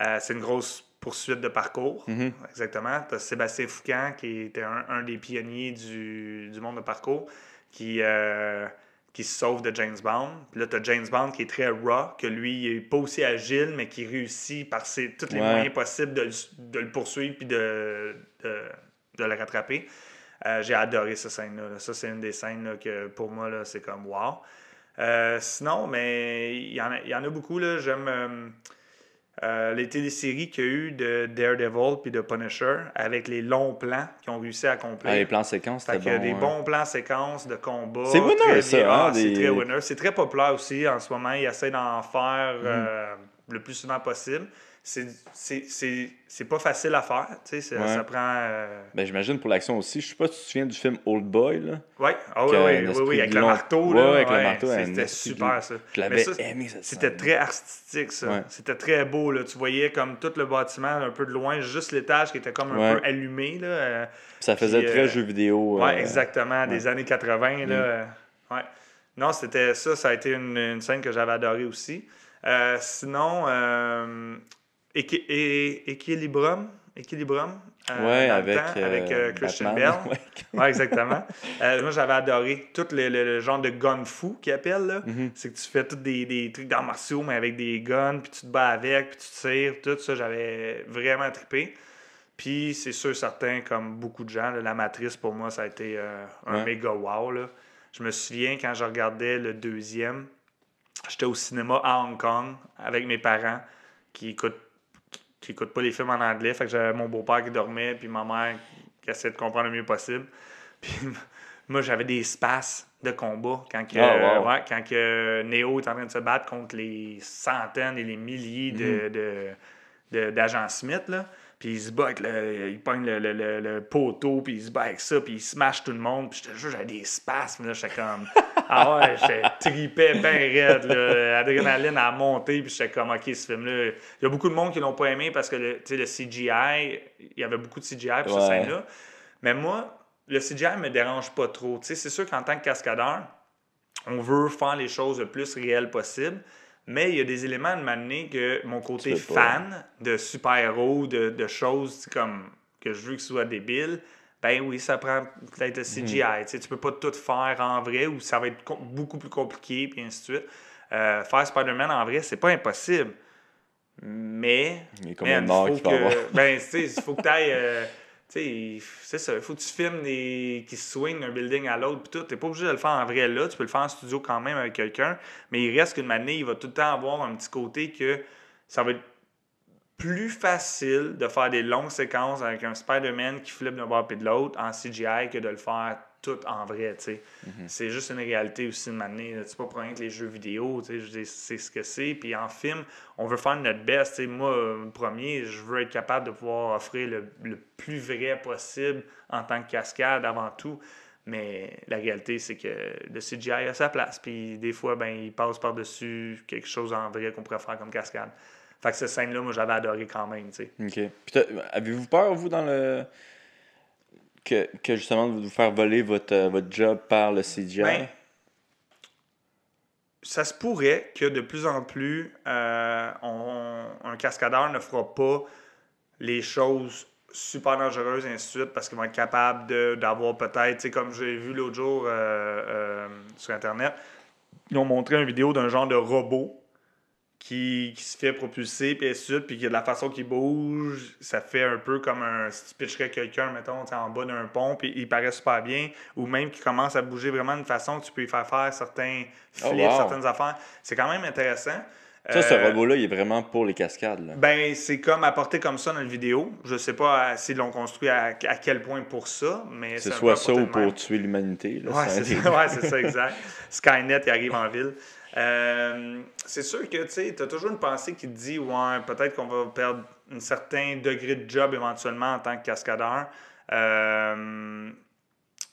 euh, c'est une grosse poursuite de parcours. Mhm. Exactement. Tu Sébastien Foucan, qui était un, un des pionniers du, du monde de parcours, qui, euh, qui se sauve de James Bond. Puis là, tu as James Bond qui est très raw, que lui, il est pas aussi agile, mais qui réussit par ses, tous les Ouais. moyens possibles de, le- de le poursuivre puis de, de, de le rattraper. Euh, J'ai adoré cette scène-là. là. Ça, c'est une des scènes là, que pour moi, là, c'est comme wow. Euh, sinon, mais il y, en a- il y en a beaucoup. là. J'aime euh, euh, les téléséries qu'il y a eu de Daredevil puis de Punisher avec les longs plans qu'ils ont réussi à accomplir. Ah, les plans séquences, c'était qu'il y a bon. des ouais. bons plans séquences de combat. C'est winner, ça, hein, Ah, C'est très winner. C'est très populaire aussi en ce moment. Ils essaient d'en faire euh, le plus souvent possible. C'est- pas facile à faire. tu sais, Ça, Ouais. ça prend. euh, Ben, j'imagine pour l'action aussi. Je sais pas si tu te souviens du film Old Boy, là. Ouais, ah oui, oui, oui, oui, avec le marteau. Ouais, Là, avec le ouais, marteau, C'était super, ça. Je l'avais aimé, C'était très artistique, ça. C'était très beau. Là. Tu voyais comme tout le bâtiment un peu de loin, juste l'étage qui était comme un peu allumé. Là. euh, Ça faisait Puis, très euh, jeu vidéo. Ouais, euh, exactement, des années 80. Là, euh, ouais. Non, c'était ça, ça a été une, une scène que j'avais adorée aussi. Sinon, euh, E- Equilibrium, Equilibrium euh, Ouais, avec, temps, avec euh, euh, Christian Batman. Bell. Ouais. Ouais, exactement. Moi, j'avais adoré tout le, le- le genre de gun fou qu'ils appellent. là. Mhm. C'est que tu fais tous des, des trucs d'arts martiaux, mais avec des guns, puis tu te bats avec, puis tu tires. Tout ça, j'avais vraiment trippé. Puis c'est sûr, certain, comme beaucoup de gens, là, la matrice pour moi, ça a été euh, un Ouais. méga wow. Là. Je me souviens quand je regardais le deuxième, j'étais au cinéma à Hong Kong avec mes parents qui écoutent qui écoutent pas les films en anglais. Fait que j'avais mon beau-père qui dormait, puis ma mère qui essayait de comprendre le mieux possible. Puis moi, j'avais des spaces de combat quand, que, Ah, wow. ouais, quand que Neo est en train de se battre contre les centaines et les milliers de, Mhm. de- de- d'agents Smith. Là. Puis il se bat avec le, il pogne le, le- le- le poteau, puis il se bat avec ça, puis il smash tout le monde. Puis je te jure, j'avais des spasmes. Là, j'étais comme. Ah ouais, j'étais tripé bien raide. L'adrénaline a monté, puis j'étais comme, OK, ce film-là. Il y a beaucoup de monde qui l'ont pas aimé parce que le, tu sais, le CGI, il y avait beaucoup de CGI pour Ouais. cette scène-là. Mais moi, le CGI me dérange pas trop. Tu sais, c'est sûr qu'en tant que cascadeur, on veut faire les choses le plus réelles possible. Mais il y a des éléments de m'amener que mon côté pas. fan de super-héros, de, de choses comme que je veux que ce soit débile, ben oui, ça prend peut-être le CGI. Mhm. Tu peux pas tout faire en vrai ou ça va être beaucoup plus compliqué, puis ainsi de suite. Euh, faire Spider-Man en vrai, c'est pas impossible. Mais. Il faut que-. Ben, tu sais, il faut que tu ailles. tu sais, c'est ça. Il faut que tu filmes des... qui se swing d'un building à l'autre. Puis tout. Tu pas obligé de le faire en vrai là. Tu peux le faire en studio quand même avec quelqu'un. Mais il reste qu'une manée, il va tout le temps avoir un petit côté que ça va être plus facile de faire des longues séquences avec un Spider-Man qui flippe d'un bord et de l'autre en CGI que de le faire tout en vrai, tu sais. C'est juste une réalité aussi de m'amener. C'est pas pour rien que les jeux vidéo, tu sais, c'est ce que c'est. Puis en film, on veut faire notre best. tu sais. Moi, euh, le premier, je veux être capable de pouvoir offrir le, le plus vrai possible en tant que cascade avant tout. Mais la réalité, c'est que le CGI a sa place. Puis des fois, ben, il passe par-dessus quelque chose en vrai qu'on pourrait faire comme cascade. Fait que cette scène-là, moi, j'avais adoré quand même, tu sais. OK. Puis avez-vous peur, vous, dans le. Que, que justement, de vous faire voler votre, euh, votre job par le CGI? Ben, ça se pourrait que de plus en plus, euh, on- un cascadeur ne fera pas les choses super dangereuses et ainsi de suite parce qu'ils vont être capables de- d'avoir peut-être, tu sais, comme j'ai vu l'autre jour euh, euh, sur Internet, ils ont montré une vidéo d'un genre de robot qui, qui se fait propulser, puis ainsi puis de la façon qu'il bouge, ça fait un peu comme un, si tu pitcherais quelqu'un, mettons, en bas d'un pont, puis il paraît super bien, ou même qu'il commence à bouger vraiment d'une façon que tu peux y faire faire certains Oh, flips, wow. certaines affaires. C'est quand même intéressant. Ça, ce Euh, robot-là, il est vraiment pour les cascades. Là. ben, c'est comme apporté comme ça dans la vidéo. Je sais pas euh, s'ils l'ont construit à, à quel point pour ça, mais c'est soit ça ou pour tuer l'humanité. là, Ouais, c'est ça, ouais, ça, exact. Skynet, il arrive en ville. Euh, c'est sûr que tu as toujours une pensée qui te dit, ouais, peut-être qu'on va perdre un certain degré de job éventuellement en tant que cascadeur. Euh,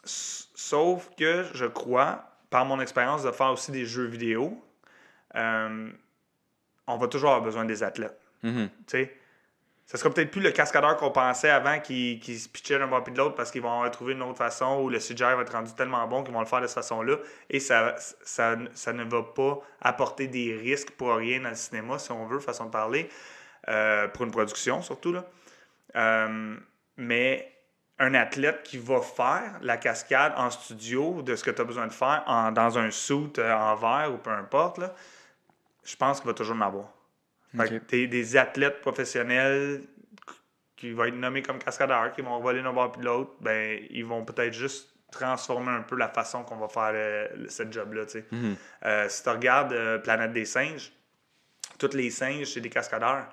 sauf que je crois, par mon expérience de faire aussi des jeux vidéo, euh, on va toujours avoir besoin des athlètes. Mhm. Sais, ça sera peut-être plus le cascadeur qu'on pensait avant qui, qui se pitchait d'un bord de l'autre parce qu'ils vont trouvé une autre façon ou le CGI va être rendu tellement bon qu'ils vont le faire de cette façon-là. Et ça, ça, ça ne va pas apporter des risques pour rien dans le cinéma, si on veut, façon de parler, euh, pour une production surtout. Là. Euh, mais un athlète qui va faire la cascade en studio de ce que tu as besoin de faire en- dans un suit euh, en verre ou peu importe, là, je pense qu'il va toujours en. Ok. des, athlètes professionnels qui vont être nommés comme cascadeurs, qui vont voler d'un bord puis de l'autre, ben, ils vont peut-être juste transformer un peu la façon qu'on va faire euh, cette job-là. tu sais. Mhm. Euh, si tu regardes euh, Planète des singes, tous les singes, c'est des cascadeurs.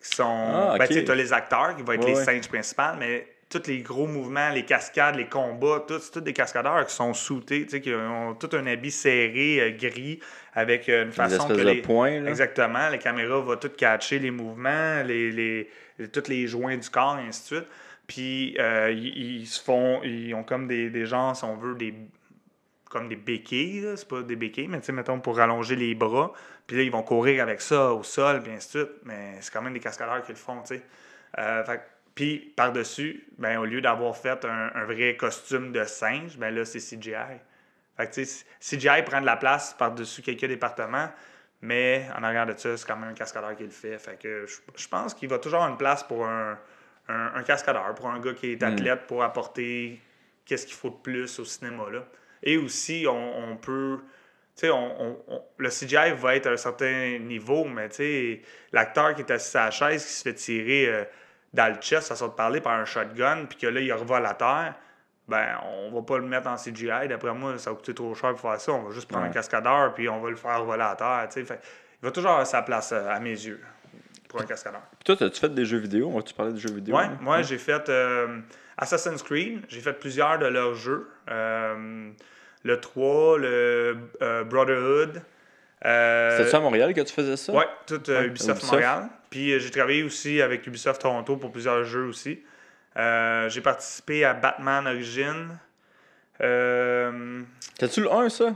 Qui sont. Ah, ben, ok. tu sais, t'as les acteurs qui vont être Ouais, les ouais. singes principaux, mais tous les gros mouvements, les cascades, les combats, tout, c'est tous des cascadeurs qui sont soutés, qui ont tout un habit serré, euh, gris, avec une façon que de les... points. Là. Exactement. La caméra va tout catcher les mouvements, les, les, les- tous les joints du corps, et ainsi de suite. Puis, euh, ils, ils se font... Ils ont comme des, des gens, si on veut, des comme des béquilles, là. c'est pas des béquilles, mais tu sais, mettons, pour rallonger les bras. Puis là, ils vont courir avec ça au sol, puis ainsi de suite. Mais c'est quand même des cascadeurs qui le font, tu sais. Euh, fait puis, par-dessus, ben, au lieu d'avoir fait un, un vrai costume de singe, ben là, c'est CGI. Fait que, CGI prend de la place par-dessus quelques départements, mais en arrière de ça, c'est quand même un cascadeur qui le fait. Fait que je, pense qu'il va toujours avoir une place pour un, un, un cascadeur, pour un gars qui est athlète, pour apporter qu'est-ce qu'il faut de plus au cinéma. Là. Et aussi, on, on peut. Tu sais, on, on- on- le CGI va être à un certain niveau, mais tu sais, l'acteur qui est assis à la chaise, qui se fait tirer euh, dans le chest, façon de parler, par un shotgun, puis que là, il revole à terre, ben, on va pas le mettre en CGI. D'après moi, ça va coûter trop cher pour faire ça. On va juste prendre Ouais. un cascadeur, puis on va le faire voler à terre. tu. Fait, il va toujours avoir sa place, euh, à mes yeux, pour un cascadeur. Puis toi, as-tu fait des jeux vidéo? On va-tu parler de jeux vidéo? Ouais, là? moi, j'ai fait euh, Assassin's Creed. J'ai fait plusieurs de leurs jeux. Euh, le 3, le Brotherhood. C'était-tu à Montréal que tu faisais ça? Ouais, tout Ubisoft. Montréal. Puis euh, j'ai travaillé aussi avec Ubisoft Toronto pour plusieurs jeux aussi. Euh, j'ai participé à Batman Origin. Euh, T'as-tu le 1, ça?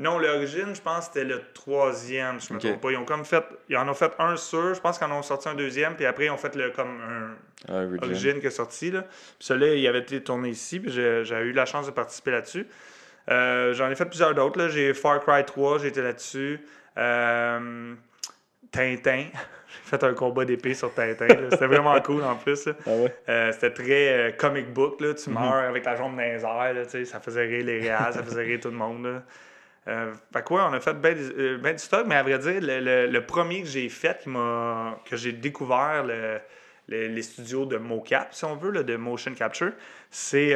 non, l'origine, je pense que c'était le troisième, si je me trompe pas. Ils ont comme fait. Ils en ont fait un sur, je pense qu'ils en ont sorti un deuxième, puis après ils ont fait le comme un, Ah, Origin. Origin qui est sorti. Là. Puis celui-là, il avait été tourné ici, puis j'ai eu la chance de participer là-dessus. Euh, J'en ai fait plusieurs d'autres. là. J'ai Far Cry 3, j'ai été là-dessus. Euh, Tintin. J'ai fait un combat d'épée sur Tintin. C'était vraiment cool en plus. Ah ouais? Euh, C'était très euh, comic book. Là. Mhm. Tu meurs avec la jambe dans les airs. Là, ça faisait rire les réals, ça faisait rire tout le monde. Là. Euh, fait que ouais, on a fait bien du ben du stock, mais à vrai dire, le, le- le premier que j'ai fait, qui que j'ai découvert le- le- les studios de mocap, si on veut, là, de motion capture, c'est.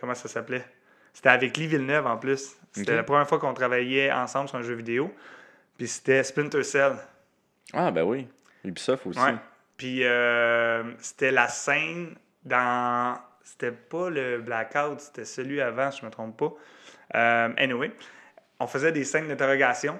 comment ça s'appelait? C'était avec Lee Villeneuve en plus. C'était la première fois qu'on travaillait ensemble sur un jeu vidéo. Puis c'était Splinter Cell. Ah, ben oui. Ubisoft aussi. Ouais. Puis euh, c'était la scène dans. C'était pas le Blackout, c'était celui avant, si je me trompe pas. Euh, anyway, on faisait des scènes d'interrogation.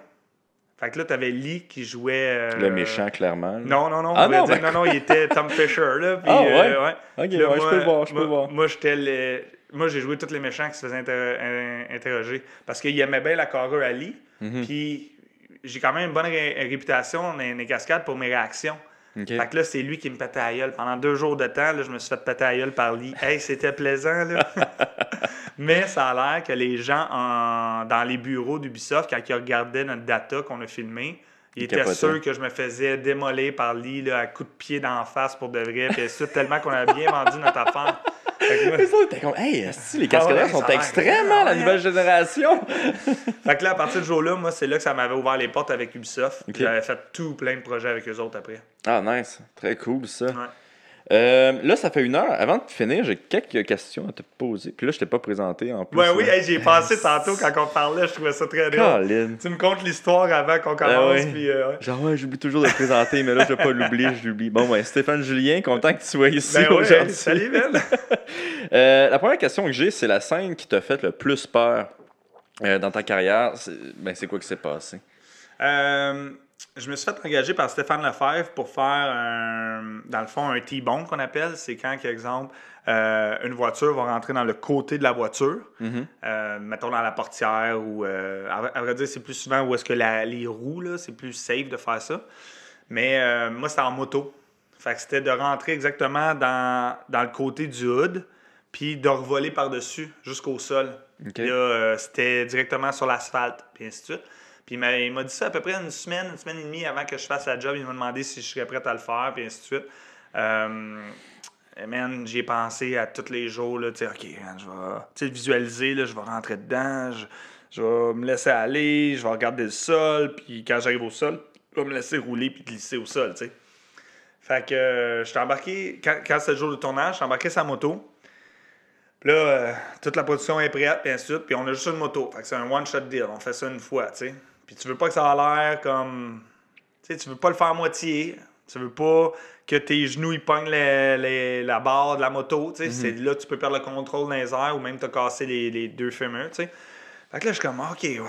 Fait que là, t'avais Lee qui jouait. euh, Le méchant, clairement. là. Non, non, non. Ah non, dire- ben- non, non, il était Tom Fisher, là. puis, Ah, ouais? euh, ouais. Ok, Puis là, ouais, je peux le voir, je peux moi, le voir. Moi, j'étais le- Moi, j'ai joué tous les méchants qui se faisaient inter- in- interroger. Parce qu'il aimait bien la carrure à Lee. Mhm. Puis j'ai quand même une bonne ré- réputation dans les cascades pour mes réactions. Fait que là, c'est lui qui me pétait à gueule. Pendant deux jours de temps, là, je me suis fait péter à gueule par Lee. Hey, c'était plaisant, là. Mais ça a l'air que les gens en- dans les bureaux d'Ubisoft, quand ils regardaient notre data qu'on a filmé, étaient capotaient. sûrs que je me faisais démolir par Lee là, à coups de pied d'en face pour de vrai. Puis c'est tellement qu'on a bien vendu notre affaire. Comme, hey, les cascadeurs Ah ouais, sont ça hein, la nouvelle génération. fait que là, à partir de ce jour-là, moi, c'est là que ça m'avait ouvert les portes avec Ubisoft. J'avais fait tout plein de projets avec eux autres après. Ah, nice. Très cool, ça. Ouais. Euh, là, ça fait une heure. Avant de finir, j'ai quelques questions à te poser. Puis là, je t'ai pas présenté en plus. Ouais, oui, là. hey, j'ai pensé tantôt quand on parlait, je trouvais ça très drôle. Tu me contes l'histoire avant qu'on commence, Ah ouais. puis euh, ouais. Genre, ouais, j'oublie toujours de te présenter, mais là, je vais pas l'oublier, je l'oublie. Bon, ben, Stéphane Julien, content que tu sois ici Ben aujourd'hui. salut Ben! Euh, la première question que j'ai, c'est la scène qui t'a fait le plus peur dans ta carrière. C'est ben, c'est quoi qui s'est passé? Euh, je me suis fait engager par Stéphane Lefebvre pour faire, un- dans le fond, un T-bone qu'on appelle. C'est quand, par exemple, euh, une voiture va rentrer dans le côté de la voiture, Euh, mettons dans la portière ou, euh, à, vrai- dire, c'est plus souvent où est-ce que la- les roues, c'est plus safe de faire ça. Mais moi, c'était en moto. Fait que c'était de rentrer exactement dans, dans le côté du hood, puis de revoler par-dessus jusqu'au sol. Là, c'était directement sur l'asphalte, puis ainsi de suite. Il m'a, dit ça à peu près une semaine, une semaine et demie avant que je fasse la job. Il m'a demandé si je serais prêt à le faire, puis ainsi de suite. Euh, man, j'y ai pensé à tous les jours, là, tu sais, OK, je vais visualiser, là, je vais rentrer dedans, je, vais me laisser aller, je vais regarder le sol, puis quand j'arrive au sol, je vais me laisser rouler puis glisser au sol, tu sais. Fait que euh, je suis embarqué, quand, quand c'était le jour de tournage, je suis embarqué sa moto. Puis là, euh, toute la production est prête, puis ainsi de suite, puis on a juste une moto. Fait que c'est un one-shot deal, on fait ça une fois, tu sais. Puis tu veux pas que ça a l'air comme... Tu sais, tu veux pas le faire à moitié. Tu veux pas que tes genoux, ils pognent les- les- la barre de la moto, tu sais. C'est là que tu peux perdre le contrôle dans les airs ou même te casser les, les deux fémurs, tu sais. Fait que là, je suis comme, OK, ouais,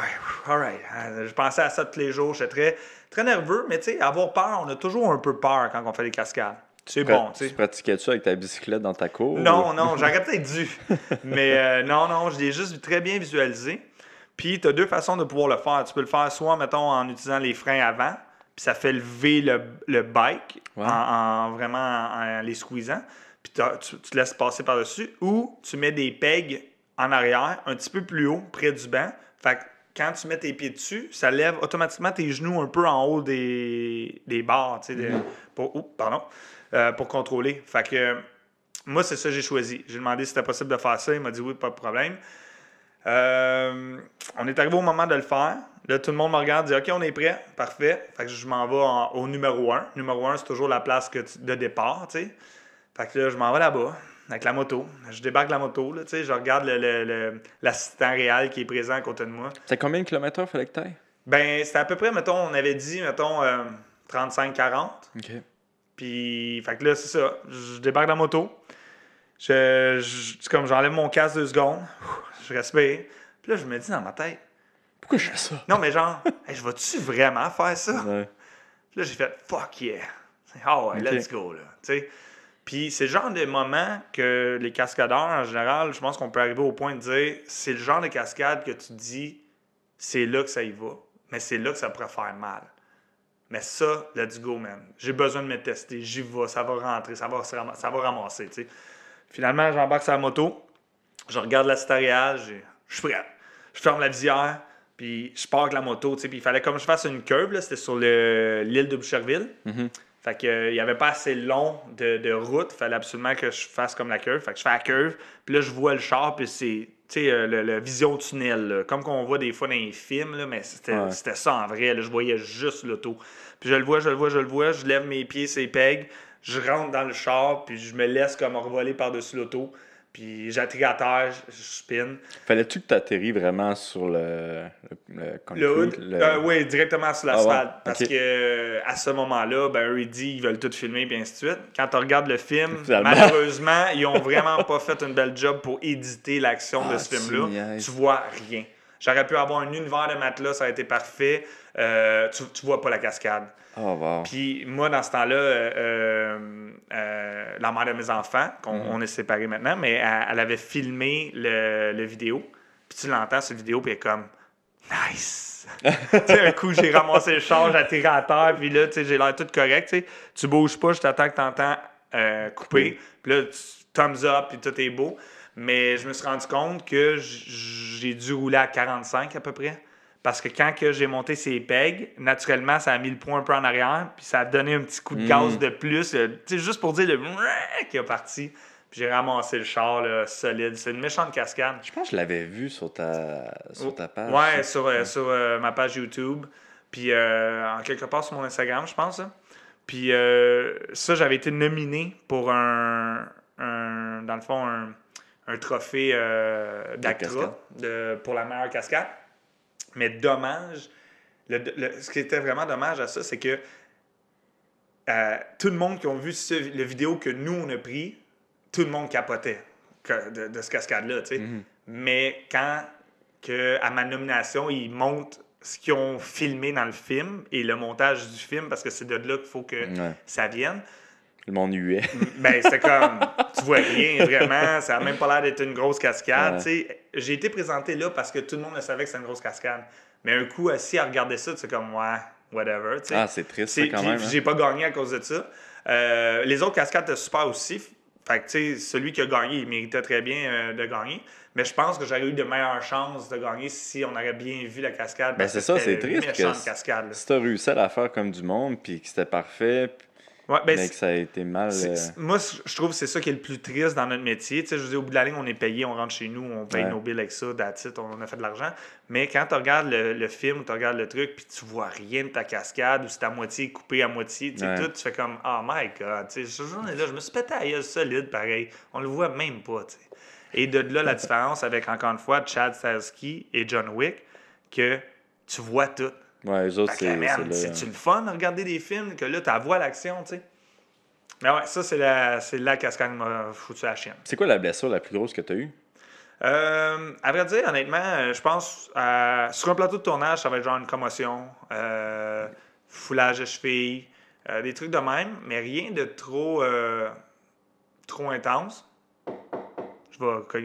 alright. Euh, Je pensais à ça tous les jours. J'étais très, très nerveux, mais tu sais, avoir peur, on a toujours un peu peur quand on fait des cascades. C'est bon, tu sais. Tu pratiquais-tu avec ta bicyclette dans ta cour? Non, ou- non, j'aurais peut-être dû. Mais euh, non, non, je l'ai juste très bien visualisé. Puis, tu as deux façons de pouvoir le faire. Tu peux le faire soit, mettons, en utilisant les freins avant, puis ça fait lever le, le bike en, en vraiment en, en les squeezant, puis tu, tu te laisses passer par-dessus, ou tu mets des pegs en arrière, un petit peu plus haut, près du banc. Fait que quand tu mets tes pieds dessus, ça lève automatiquement tes genoux un peu en haut des, des barres, tu sais, de- pour, pardon, euh, pour contrôler. Fait que moi, c'est ça que j'ai choisi. J'ai demandé si c'était possible de faire ça. Il m'a dit oui, pas de problème. Euh, on est arrivé au moment de le faire. Là, tout le monde me regarde, dit OK, on est prêt. Parfait. Fait que je m'en vais en- au numéro 1. Numéro 1, c'est toujours la place que tu- de départ, tu sais. Fait que là, je m'en vais là-bas avec la moto. Je débarque la moto, là, tu sais. Je regarde le- le- le- l'assistant réel qui est présent à côté de moi. C'est combien de kilomètres fallait que t'ailles? Ben, c'était à peu près, mettons, on avait dit, mettons, euh, 35-40. OK. Puis, fait que là, c'est ça. Je débarque la moto. Je, comme j'enlève mon casque deux secondes. Je respire. Puis là, je me dis dans ma tête, Pourquoi je fais ça? non, mais genre, Hey, je vais-tu vraiment faire ça? Ouais. Puis là, j'ai fait fuck yeah. Ah ouais, let's go, là. Puis c'est le genre de moment que les cascadeurs, en général, je pense qu'on peut arriver au point de dire c'est le genre de cascade que tu dis c'est là que ça y va, mais c'est là que ça pourrait faire mal. Mais ça, let's go, man. J'ai besoin de me tester. J'y vais, ça va rentrer, ça va, ça va ramasser. Finalement, j'embarque sur la moto, je regarde la stéréale, j'ai- je suis prêt. Je ferme la visière, puis je pars avec la moto, tu sais. Puis il fallait comme je fasse une curve, c'était sur le- l'île de Boucherville. Fait que, euh, il n'y avait pas assez long de, de route. Il fallait absolument que je fasse comme la curve. Fait que je fais la curve. Puis là, je vois le char. Puis c'est, tu sais, euh, le, le vision tunnel. là. Comme qu'on voit des fois dans les films. Là, mais c'était, Ouais. ça en vrai. là. Je voyais juste l'auto. Puis je le vois, je le vois, je le vois. Je lève mes pieds, ses pegs. Je rentre dans le char. Puis je me laisse comme revoler par-dessus l'auto. Puis j'atterris à terre. Je, je spin. Fallait-tu que t'atterris vraiment sur le, le, le concrete, Le hood, euh, oui, directement sur l'asphalte. Ah ouais, Parce ok. que euh, à ce moment-là, ben, eux, ils disent ils veulent tout filmer, puis ainsi de suite. Quand tu regardes le film, Finalement. malheureusement, ils ont vraiment pas fait une belle job pour éditer l'action de Ah, ce tu film-là. Tu vois rien. J'aurais pu avoir un univers de matelas, ça a été parfait. Euh, tu, tu vois pas la cascade. Oh, wow. Puis moi, dans ce temps-là, euh, euh, la mère de mes enfants, qu'on Mhm. on est séparés maintenant, mais elle, elle avait filmé le, le vidéo. Puis tu l'entends, cette vidéo, puis elle est comme Nice! tu sais, un coup, j'ai ramassé le char, j'ai atterri à terre, puis là, tu sais, j'ai l'air tout correct. Tu sais. Tu bouges pas, je t'attends que t'entends euh, couper. Puis là, tu thumbs up, puis tout est beau. Mais je me suis rendu compte que j'ai dû rouler à 45 à peu près. Parce que quand que j'ai monté ces pegs, naturellement, ça a mis le point un peu en arrière, puis ça a donné un petit coup de gaz de plus, euh, tu sais, juste pour dire le qui est parti. Puis j'ai ramassé le char là, solide. C'est une méchante cascade. Je pense que je l'avais vu sur ta, sur ta page. Ouais, sur, euh, sur euh, ma page YouTube. Puis euh, en quelque part sur mon Instagram, je pense. hein. Puis euh, ça, j'avais été nominé pour un, un- dans le fond, un, un trophée euh, d'Actra pour la meilleure cascade. Mais dommage, le- le- ce qui était vraiment dommage à ça, c'est que euh, tout le monde qui a vu ce, le vidéo que nous, on a pris, tout le monde capotait que- de, de ce cascade-là, tu sais. Mais quand, que, à ma nomination, ils montrent ce qu'ils ont filmé dans le film et le montage du film, parce que c'est de là qu'il faut que Ouais. ça vienne, Le monde huait. ben, c'est comme, tu vois rien vraiment, ça a même pas l'air d'être une grosse cascade. Ouais. tu. J'ai été présenté là parce que tout le monde le savait que c'était une grosse cascade. Mais un coup, assis à regarder ça, c'est comme, ouais, whatever. tu. Ah, c'est triste, ça, quand même. hein. J'ai pas gagné à cause de ça. Euh, les autres cascades étaient super aussi. Fait que, tu sais, celui qui a gagné, il méritait très bien euh, de gagner. Mais je pense que j'aurais eu de meilleures chances de gagner si on aurait bien vu la cascade. Ben, c'est ça, c'est triste que cascade. là. Si t'as réussi à la faire comme du monde, puis que c'était parfait, Ouais, ben, mais que ça a été mal. Euh, Moi, je trouve que c'est ça qui est le plus triste dans notre métier. Tu sais, je veux dire, au bout de la ligne, on est payé, on rentre chez nous, on paye Ouais. nos billes avec ça, it, on a fait de l'argent. Mais quand tu regardes le, le film, tu regardes le truc, puis tu vois rien de ta cascade, ou c'est à moitié coupé à moitié, tu sais, Ouais. tout, tu fais comme, oh my god, tu sais, ce journée-là, je me suis pété à gueule solide, pareil. On le voit même pas, tu sais. Et de là, la différence avec, encore une fois, Chad Stahelski et John Wick, que tu vois tout. Ouais, eux autres, c'est. c'est-tu le- fun de regarder des films que là, tu vois l'action, tu sais? Mais ouais, ça, c'est la, la cascade qui m'a foutu à la chienne. C'est quoi la blessure la plus grosse que t'as eue? Euh, à vrai dire, honnêtement, euh, je pense euh, sur un plateau de tournage, ça va être genre une commotion, euh, foulage de cheville, euh, des trucs de même, mais rien de trop, euh, trop intense.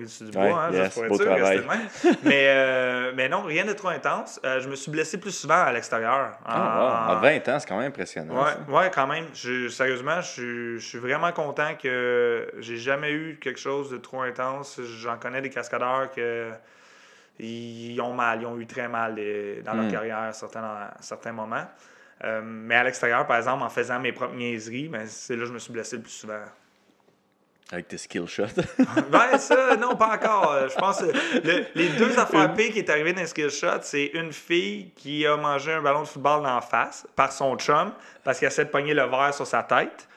Sur du bois, Ouais, hein, yes, juste pour être sûr, même. mais, euh, mais non, rien de trop intense. Euh, je me suis blessé plus souvent à l'extérieur. Ah, wow. À 20 ans, c'est quand même impressionnant. Ça. ouais, quand même. Je- sérieusement, je, suis- je suis vraiment content que j'ai jamais eu quelque chose de trop intense. J'en connais des cascadeurs que ils ont mal, ils ont eu très mal dans leur Hmm. carrière à certains, à certains moments. Euh, mais à l'extérieur, par exemple, en faisant mes propres niaiseries, ben, c'est là que je me suis blessé le plus souvent. Avec tes skill shots. Ben, ça, non, pas encore. Euh, Je pense que le- les deux affaires pires qui est arrivé dans Skill Shot, c'est une fille qui a mangé un ballon de football dans la face par son chum parce qu'elle essaie de pogner le verre sur sa tête.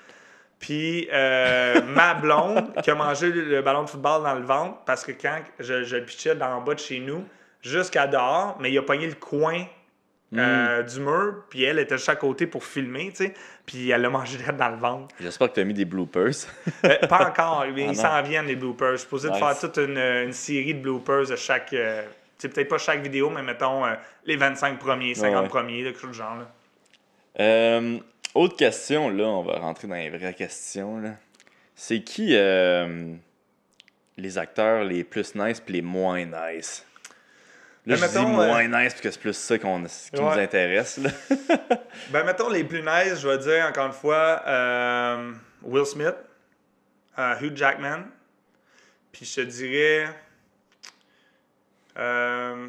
Puis euh, ma blonde qui a mangé le, le ballon de football dans le ventre parce que quand je, je le pitchais d'en bas de chez nous jusqu'à dehors, mais il a pogné le coin euh, du mur, puis elle était juste à côté pour filmer, tu sais, puis elle l'a mangé dans le ventre. J'espère que t'as mis des bloopers. Euh, pas encore, mais Ah ils s'en viennent les bloopers. Je suis supposé de faire toute une, une série de bloopers de chaque. euh, c'est peut-être pas chaque vidéo, mais mettons euh, les 25 premiers, 50 ouais. premiers, quelque chose du genre. là. Euh, autre question, là, on va rentrer dans les vraies questions. là. C'est qui euh, les acteurs les plus nice puis les moins nice? Là, Ben, je dis mettons, moins nice parce que c'est plus ça qu'on, qui nous intéresse. Là. Ben, mettons les plus nice, je vais dire encore une fois euh, Will Smith, euh, Hugh Jackman, puis je te dirais. euh,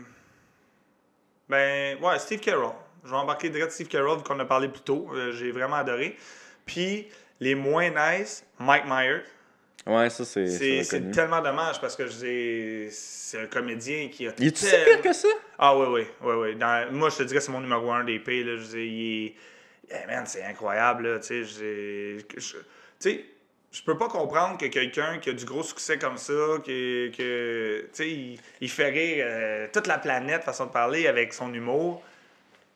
ben, ouais, Steve Carroll. Je vais embarquer direct Steve Carroll, vu qu'on a parlé plus tôt. Euh, J'ai vraiment adoré. Puis, les moins nice, Mike Myers. Ouais, ça, c'est, C'est tellement dommage parce que c'est un comédien qui a. Il si tel- pire que ça? Ah oui, oui, oui, oui. Dans- moi, je te dirais que c'est mon numéro un des pays. Là. Je dis, il est... Man, c'est incroyable. Là, tu sais, je- tu je peux pas comprendre que quelqu'un qui a du gros succès comme ça, que, que tu sais, il, il fait rire euh, toute la planète, façon de parler, avec son humour,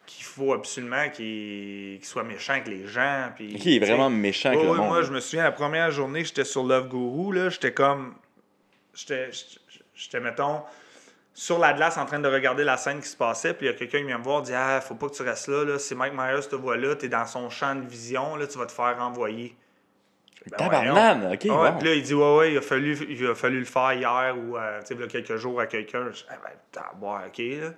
qu'il faut absolument qu'il soit méchant avec les gens. Puis, Qui est vraiment méchant avec Ouais, le ouais, monde? Moi, je me souviens, la première journée que j'étais sur Love Guru, j'étais comme. J'étais, mettons, sur la glace en train de regarder la scène qui se passait. Puis il y a quelqu'un qui vient me voir, dit Ah, faut pas que tu restes là. là. Si Mike Myers te voit là, tu es dans son champ de vision, là, tu vas te faire renvoyer. Ben, Tabarnane, ok. Ouais, bon. Puis là, il dit Ouais, ouais, il a fallu, il a fallu le faire hier ou euh, tu sais, il y a quelques jours à quelqu'un. Je dis Ah, ben, ok. Là.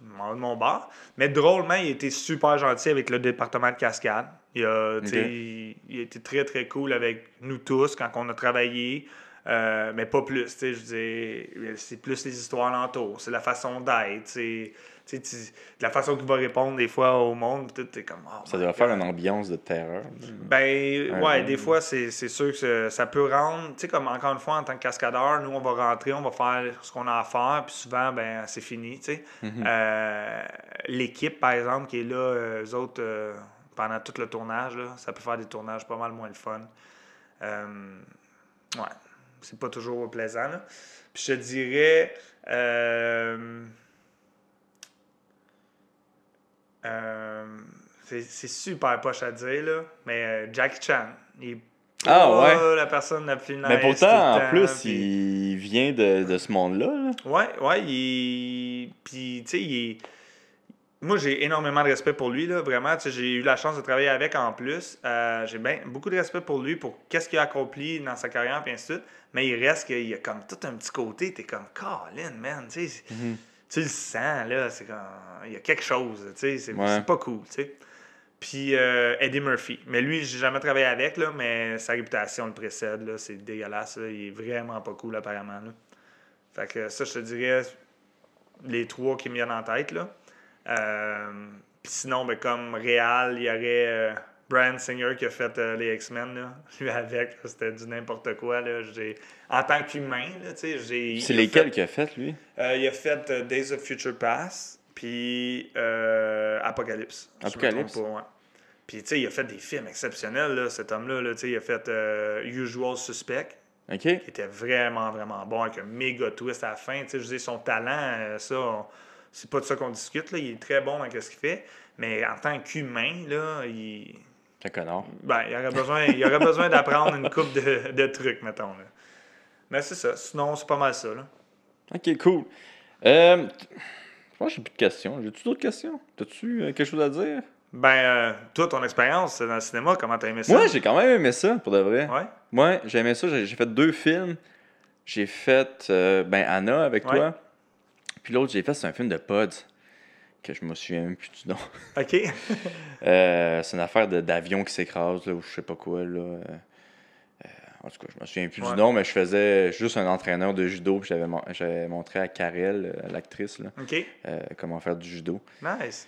De mon bar. Mais drôlement, il était super gentil avec le département de cascade. Il a, il, il a été très, très cool avec nous tous quand on a travaillé. Euh, mais pas plus, tu sais, je dis, c'est plus les histoires alentours, c'est la façon d'être, tu tu- la façon qu'il va répondre des fois au monde, tu es comme, oh Ça doit faire une ambiance de terreur. Ben, Un ouais, des fois, c'est c'est sûr que ça- peut rendre, tu sais, comme encore une fois, en tant que cascadeur, nous, on va rentrer, on va faire ce qu'on a à faire, puis souvent, ben, c'est fini, tu sais. Mhm. Euh, L'équipe, par exemple, qui est là, eux autres, euh, pendant tout le tournage, là, ça peut faire des tournages pas mal moins le fun. Euh, ouais, c'est pas toujours plaisant, là. Puis je te dirais. euh, euh, c'est c'est super poche à dire, là, mais euh, Jackie Chan, il est Ah, ouais. la personne la plus nice. Mais pourtant, en plus, puis- il vient de, de ce monde-là. là. Ouais, ouais, il Puis, tu sais, il Moi, j'ai énormément de respect pour lui, là, vraiment. J'ai eu la chance de travailler avec en plus. Euh, j'ai ben, beaucoup de respect pour lui, pour qu'est-ce qu'il a accompli dans sa carrière, puis ainsi de suite. Mais il reste qu'il y a comme tout un petit côté. T'es comme, Colin, man, tu sais. Tu le sens, là. C'est comme. Il y a quelque chose, tu sais. C'est Ouais. pas cool, tu sais. Puis euh, Eddie Murphy. Mais lui, j'ai jamais travaillé avec, là, mais sa réputation le précède, là. C'est dégueulasse, là. Il est vraiment pas cool, apparemment, là. Fait que ça, je te dirais les trois qui me viennent en tête, là. Euh, Puis sinon, ben, comme Réal, il y aurait euh, Brian Singer qui a fait euh, les X-Men, là. Lui avec, c'était du n'importe quoi, là. En tant qu'humain, là, tu sais, j'ai... C'est lesquels qu'il a fait, lui? Euh, il a fait euh, Days of Future Past, puis Apocalypse. si je me Apocalypse. pas, ouais. Puis, tu sais, il a fait des films exceptionnels, là, cet homme-là. Là, Tu sais, il a fait Usual Suspect, Ok. qui était vraiment, vraiment bon, avec un méga twist à la fin. Tu sais, je dire, son talent, ça, on- c'est pas de ça qu'on discute. Là. Il est très bon dans ce qu'il fait. Mais en tant qu'humain, là, il... C'est connard. Ben, il aurait besoin, il aurait besoin d'apprendre une coupe de, de trucs, mettons. Là. Mais c'est ça. Sinon, c'est pas mal ça. Là. Ok, cool. Euh, je pense que j'ai plus de questions. J'ai-tu d'autres questions? T'as-tu euh, quelque chose à dire? Ben, euh, toi, ton expérience dans le cinéma, comment t'as aimé ça? Moi, j'ai quand même aimé ça, pour de vrai. Ouais. Ouais, j'ai aimé ça. J'ai j'ai fait deux films. J'ai fait euh, ben, Anna avec Ouais. toi. Puis l'autre, j'ai fait, c'est un film de Pods. Que je me souviens même plus du nom. OK. Euh, c'est une affaire d'avion qui s'écrase, ou je sais pas quoi, là. Euh, en tout cas, je me souviens plus Ouais. du nom, mais je faisais juste un entraîneur de judo, puis j'avais mon- j'avais montré à Karel, euh, l'actrice, euh, comment faire du judo. Nice.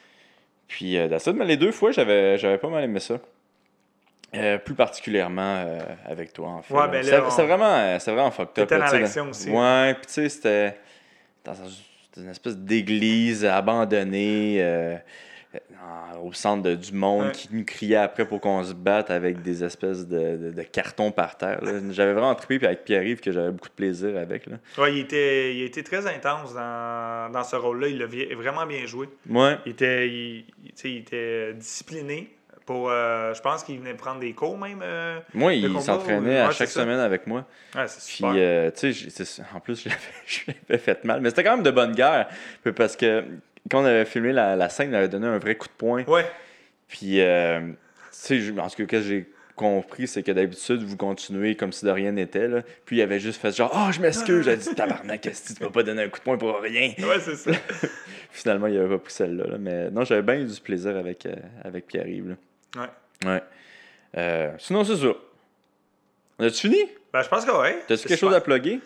Puis, mais les deux fois, j'avais pas mal aimé ça. Euh, plus particulièrement euh, avec toi, en fait. Ouais, ben là, C'était on- vraiment, vraiment fucked up. T'étais dans l'action aussi. Ouais, puis tu sais, c'était dans c'était une espèce d'église abandonnée euh, au centre de- du monde Ouais. qui nous criait après pour qu'on se batte avec des espèces de, de- de cartons par terre. J'avais vraiment trippé, puis avec Pierre-Yves, que j'avais beaucoup de plaisir avec. Là. Ouais, il était, il était très intense dans, dans ce rôle-là. Il l'a vraiment bien joué. Ouais. Il était, il, il était discipliné. Pour, euh, je pense qu'il venait prendre des cours même. euh. Moi, il s'entraînait à chaque semaine avec moi. Ouais, c'est Puis, euh, tu sais, en plus, je l'avais- fait mal. Mais c'était quand même de bonne guerre. Parce que quand on avait filmé la, la scène, il avait donné un vrai coup de poing. Ouais. Puis, euh, tu sais, en ce que j'ai compris, c'est que d'habitude, vous continuez comme si de rien n'était. Puis, il avait juste fait genre, oh, je m'excuse. J'ai dit, tabarnak, qu'est-ce que tu vas pas donner un coup de poing pour rien? Ouais, c'est ça. Finalement, il avait pas pris celle-là. là. Mais non, j'avais bien eu du plaisir avec, euh, avec Pierre-Yves. Ouais. Ouais. Euh, sinon, c'est ça. On a-tu fini? Ben, je pense que oui. T'as-tu quelque chose à plugger?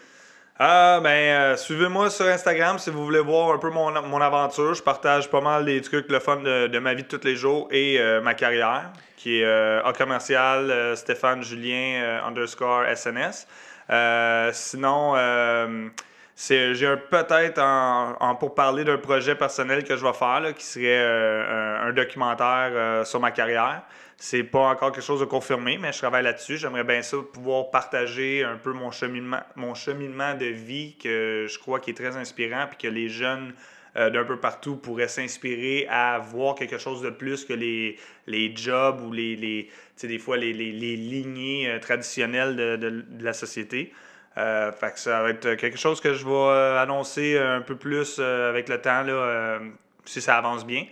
Ah, ben, euh, suivez-moi sur Instagram si vous voulez voir un peu mon, mon aventure. Je partage pas mal des trucs, le fun de, de ma vie de tous les jours et euh, ma carrière, qui est euh, A commercial euh, Stéphane Julien euh, underscore SNS. Euh, sinon, euh, c'est- j'ai un- peut-être en, pour parler d'un projet personnel que je vais faire, qui serait euh, un, documentaire euh, sur ma carrière. C'est pas encore quelque chose de confirmé, mais je travaille là-dessus. J'aimerais bien ça pouvoir partager un peu mon cheminement, mon cheminement de vie que je crois qui est très inspirant, puis que les jeunes euh, d'un peu partout pourraient s'inspirer à voir quelque chose de plus que les, les jobs ou les, les des fois les, les, lignées traditionnelles de- de la société. Euh, fait que ça va être quelque chose que je vais euh, annoncer un peu plus euh, avec le temps, là, si ça avance bien.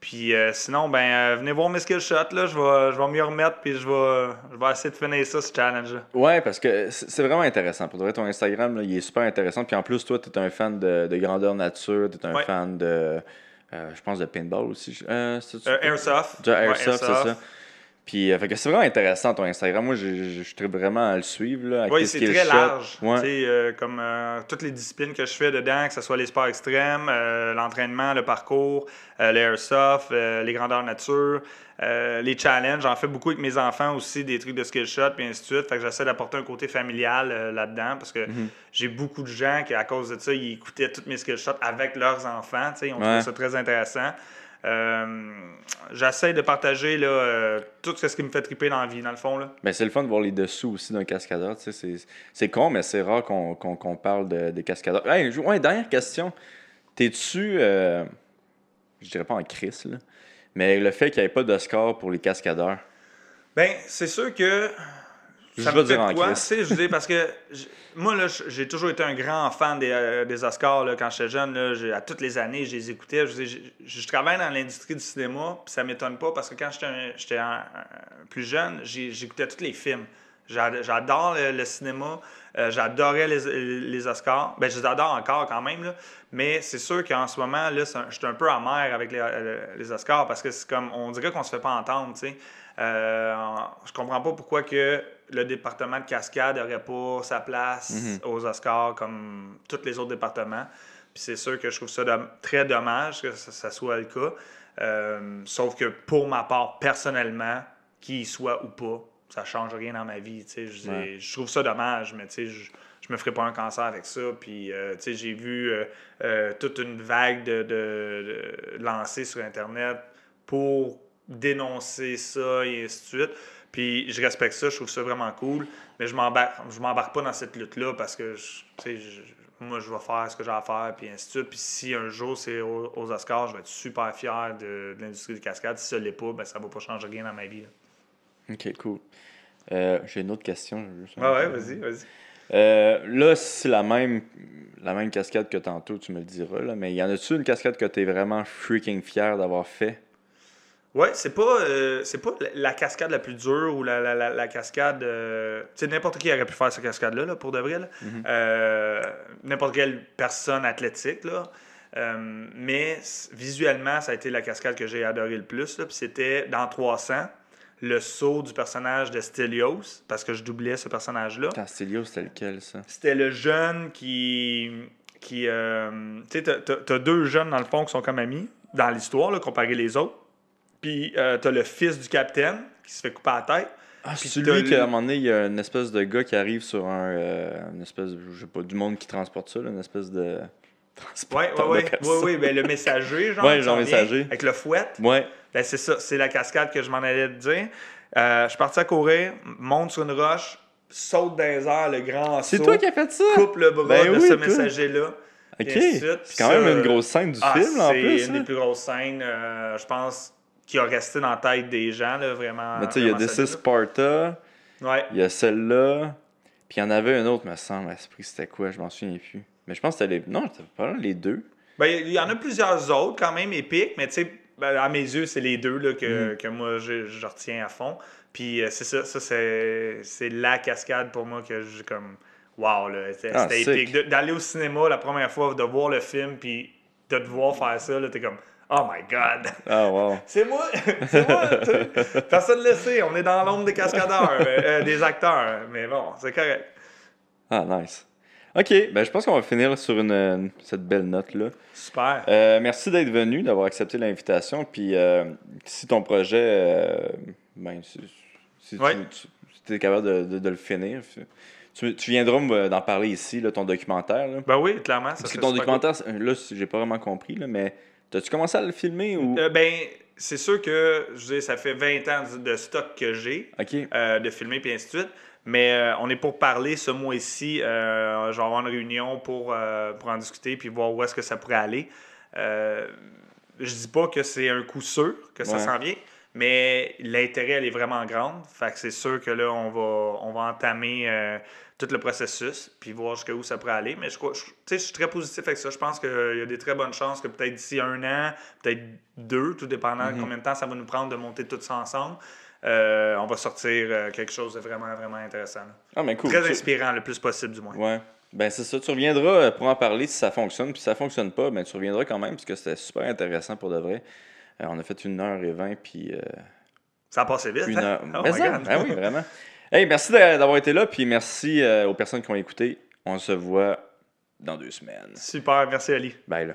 Puis euh, sinon, ben, euh, venez voir mes skill shots, là, je vais, je vais m'y remettre, puis je vais, je vais essayer de finir ça, ce challenge-là. Ouais, parce que c'est vraiment intéressant. Pour vrai, ton Instagram, là, il est super intéressant. Puis en plus, toi, tu es un fan de, de grandeur nature, tu es un Ouais. fan de, euh, je pense, de pinball aussi. Airsoft. Ouais, Airsoft, c'est ça. Puis, euh, fait que c'est vraiment intéressant ton Instagram. Moi, je, je, tripe vraiment à le suivre. Là, Oui, c'est très large. Ouais. Euh, comme euh, toutes les disciplines que je fais dedans, que ce soit les sports extrêmes, l'entraînement, le parcours, l'airsoft, les grandeurs nature, les challenges. J'en fais beaucoup avec mes enfants aussi, des trucs de skill shot, puis ainsi de suite. Fait que j'essaie d'apporter un côté familial là-dedans parce que Mhm. j'ai beaucoup de gens qui, à cause de ça, ils écoutaient tous mes skill shots avec leurs enfants. Tu sais, Ils ont Ouais. trouvé ça très intéressant. Euh, J'essaie de partager là, euh, tout ce qui me fait triper dans la vie, dans le fond. Là. C'est le fun de voir les dessous aussi d'un cascadeur. tu sais, C'est con, mais c'est rare qu'on parle de, des cascadeurs. Hey, ouais, dernière question. T'es-tu, euh, je dirais pas en crise, là, mais le fait qu'il n'y ait pas d'Oscar pour les cascadeurs? Ben, c'est sûr que. Je Ça vais me dire en quoi, tu sais, je parce que moi, là, j'ai toujours été un grand fan des, euh, des Oscars, là, quand j'étais jeune, là, à toutes les années, je les écoutais. Je, je, je travaille dans l'industrie du cinéma, puis ça m'étonne pas, parce que quand j'étais plus jeune, j'écoutais tous les films. J'a- J'adore le, le cinéma, euh, j'adorais les, les Oscars. Ben, je les adore encore quand même, là. mais c'est sûr qu'en ce moment, là, c'est un- je suis un peu amer avec les, euh, les Oscars, parce que c'est comme, on dirait qu'on se fait pas entendre, sais. Euh, je comprends pas pourquoi que le département de cascade n'aurait pas sa place Mhm. aux Oscars comme tous les autres départements. Puis c'est sûr que je trouve ça très dommage que ça, ça soit le cas. Euh, sauf que pour ma part, personnellement, qu'il soit ou pas, ça change rien dans ma vie. Je, Ouais. je trouve ça dommage, mais je, je me ferai pas un cancer avec ça. Puis euh, tu sais, j'ai vu euh, toute une vague de, de, sur Internet pour dénoncer ça et ainsi de suite. Puis je respecte ça, je trouve ça vraiment cool, mais je m'embarque, je m'embarque pas dans cette lutte-là parce que je- je- moi je vais faire ce que j'ai à faire, puis ainsi de suite. Puis si un jour c'est aux, aux Oscars, je vais être super fier de, de l'industrie des cascades. Si ça l'est pas, ben, ça va pas changer rien dans ma vie. là. Ok, cool. Euh, J'ai une autre question. Ouais, ouais, vas-y, vas-y. Euh, là, c'est la même, la même cascade que tantôt, tu me le diras, là, mais y en a-tu une cascade que tu es vraiment freaking fier d'avoir fait? Ouais, c'est pas, euh, c'est pas la- cascade la plus dure ou la, la, la, la cascade. euh, tu sais, n'importe qui aurait pu faire cette cascade-là, là, pour de vrai. là. Euh, n'importe quelle personne athlétique. Là. Euh, mais visuellement, ça a été la cascade que j'ai adoré le plus. Puis c'était dans 300, le saut du personnage de Stelios, parce que je doublais ce personnage-là. Castillo, c'était lequel, ça? C'était le jeune qui. qui tu sais, t'as- deux jeunes dans le fond qui sont comme amis dans l'histoire, là, comparé les autres. Puis euh, t'as le fils du capitaine qui se fait couper la tête. Ah, c'est lui qu'à un moment donné, il y a une espèce de gars qui arrive sur un. euh, une espèce, de- je sais pas, du monde qui transporte ça, là, une espèce de. Ouais, ouais, ouais. ouais, ouais, ben, le messager, genre. Ouais, genre messager. Avec le fouet. Ouais. Ben, c'est ça, c'est la cascade que je m'en allais te dire. Euh, je suis parti à courir, monte sur une roche, saute dans les airs, le grand C'est saut, toi qui as fait ça? coupe le bras Ben de oui, ce messager-là. Ok. C'est quand même une grosse scène du Ah, film, en c'est plus. une là. des plus grosses scènes, euh, je pense, qui a resté dans la tête des gens, là, vraiment. Mais tu sais, il y a solide, Sparta. Ouais. il y a celle-là, puis il y en avait une autre, me semble, à l'esprit, c'était quoi? Je m'en souviens plus. Mais je pense que c'était les. Non, c'était pas les deux. Ben, il y en a plusieurs autres, quand même, épiques, mais tu sais, ben, à mes yeux, c'est les deux là, que, Mm. que moi, je, je retiens à fond. Puis euh, c'est ça, ça c'est, la cascade pour moi que j'ai comme. Waouh, là, c'était, Ah, épique. D'aller au cinéma la première fois, de voir le film, puis de te voir faire ça, là, t'es comme. Oh my god! Ah, wow. C'est moi! C'est moi! Personne ne le sait, on est dans l'ombre des cascadeurs, euh, des acteurs. Mais bon, c'est correct. Ah, nice. Ok, ben je pense qu'on va finir sur une, cette belle note-là. Super. Euh, merci d'être venu, d'avoir accepté l'invitation. Puis euh, si ton projet, euh, ben, si, si Ouais. tu es capable de, de- de le finir, tu, tu viendras me- d'en parler ici, là, ton documentaire. Là. Ben oui, clairement. Ça Parce que ton documentaire, c'est- là, j'ai pas vraiment compris, là, mais as-tu commencé à le filmer ou? Euh, ben, c'est sûr que je dire, ça fait 20 ans de stock que j'ai euh, de filmer puis ainsi de suite. Mais euh, on est pour parler ce mois-ci. Euh, je vais avoir une réunion pour, pour en discuter puis voir où est-ce que ça pourrait aller. Je dis pas que c'est un coup sûr que ça Ouais. s'en vient, Mais l'intérêt, elle est vraiment grande. Fait que c'est sûr que là, on va, on va entamer euh, tout le processus, puis voir jusqu'où ça pourrait aller. Mais je, crois- je, tu sais, je suis très positif avec ça. Je pense qu'il y a des très bonnes chances que peut-être d'ici un an, peut-être deux, tout dépendant de combien de temps ça va nous prendre de monter tout ça ensemble, euh, on va sortir euh, quelque chose de vraiment, vraiment intéressant. Ah, mais cool. Très Tu- inspirant, le plus possible du moins. Ouais. Ben, c'est ça. Tu reviendras pour en parler si ça fonctionne. Puis si ça fonctionne pas, ben, tu reviendras quand même parce que c'était super intéressant pour de vrai. Euh, on a fait une heure et vingt, puis euh, Ça a passé vite. une hein? heure. Oh ça, ben oui, vraiment. Hey, merci d'a- d'avoir été là, puis merci euh, aux personnes qui ont écouté. On se voit dans deux semaines. Super, merci Ali. Bye là.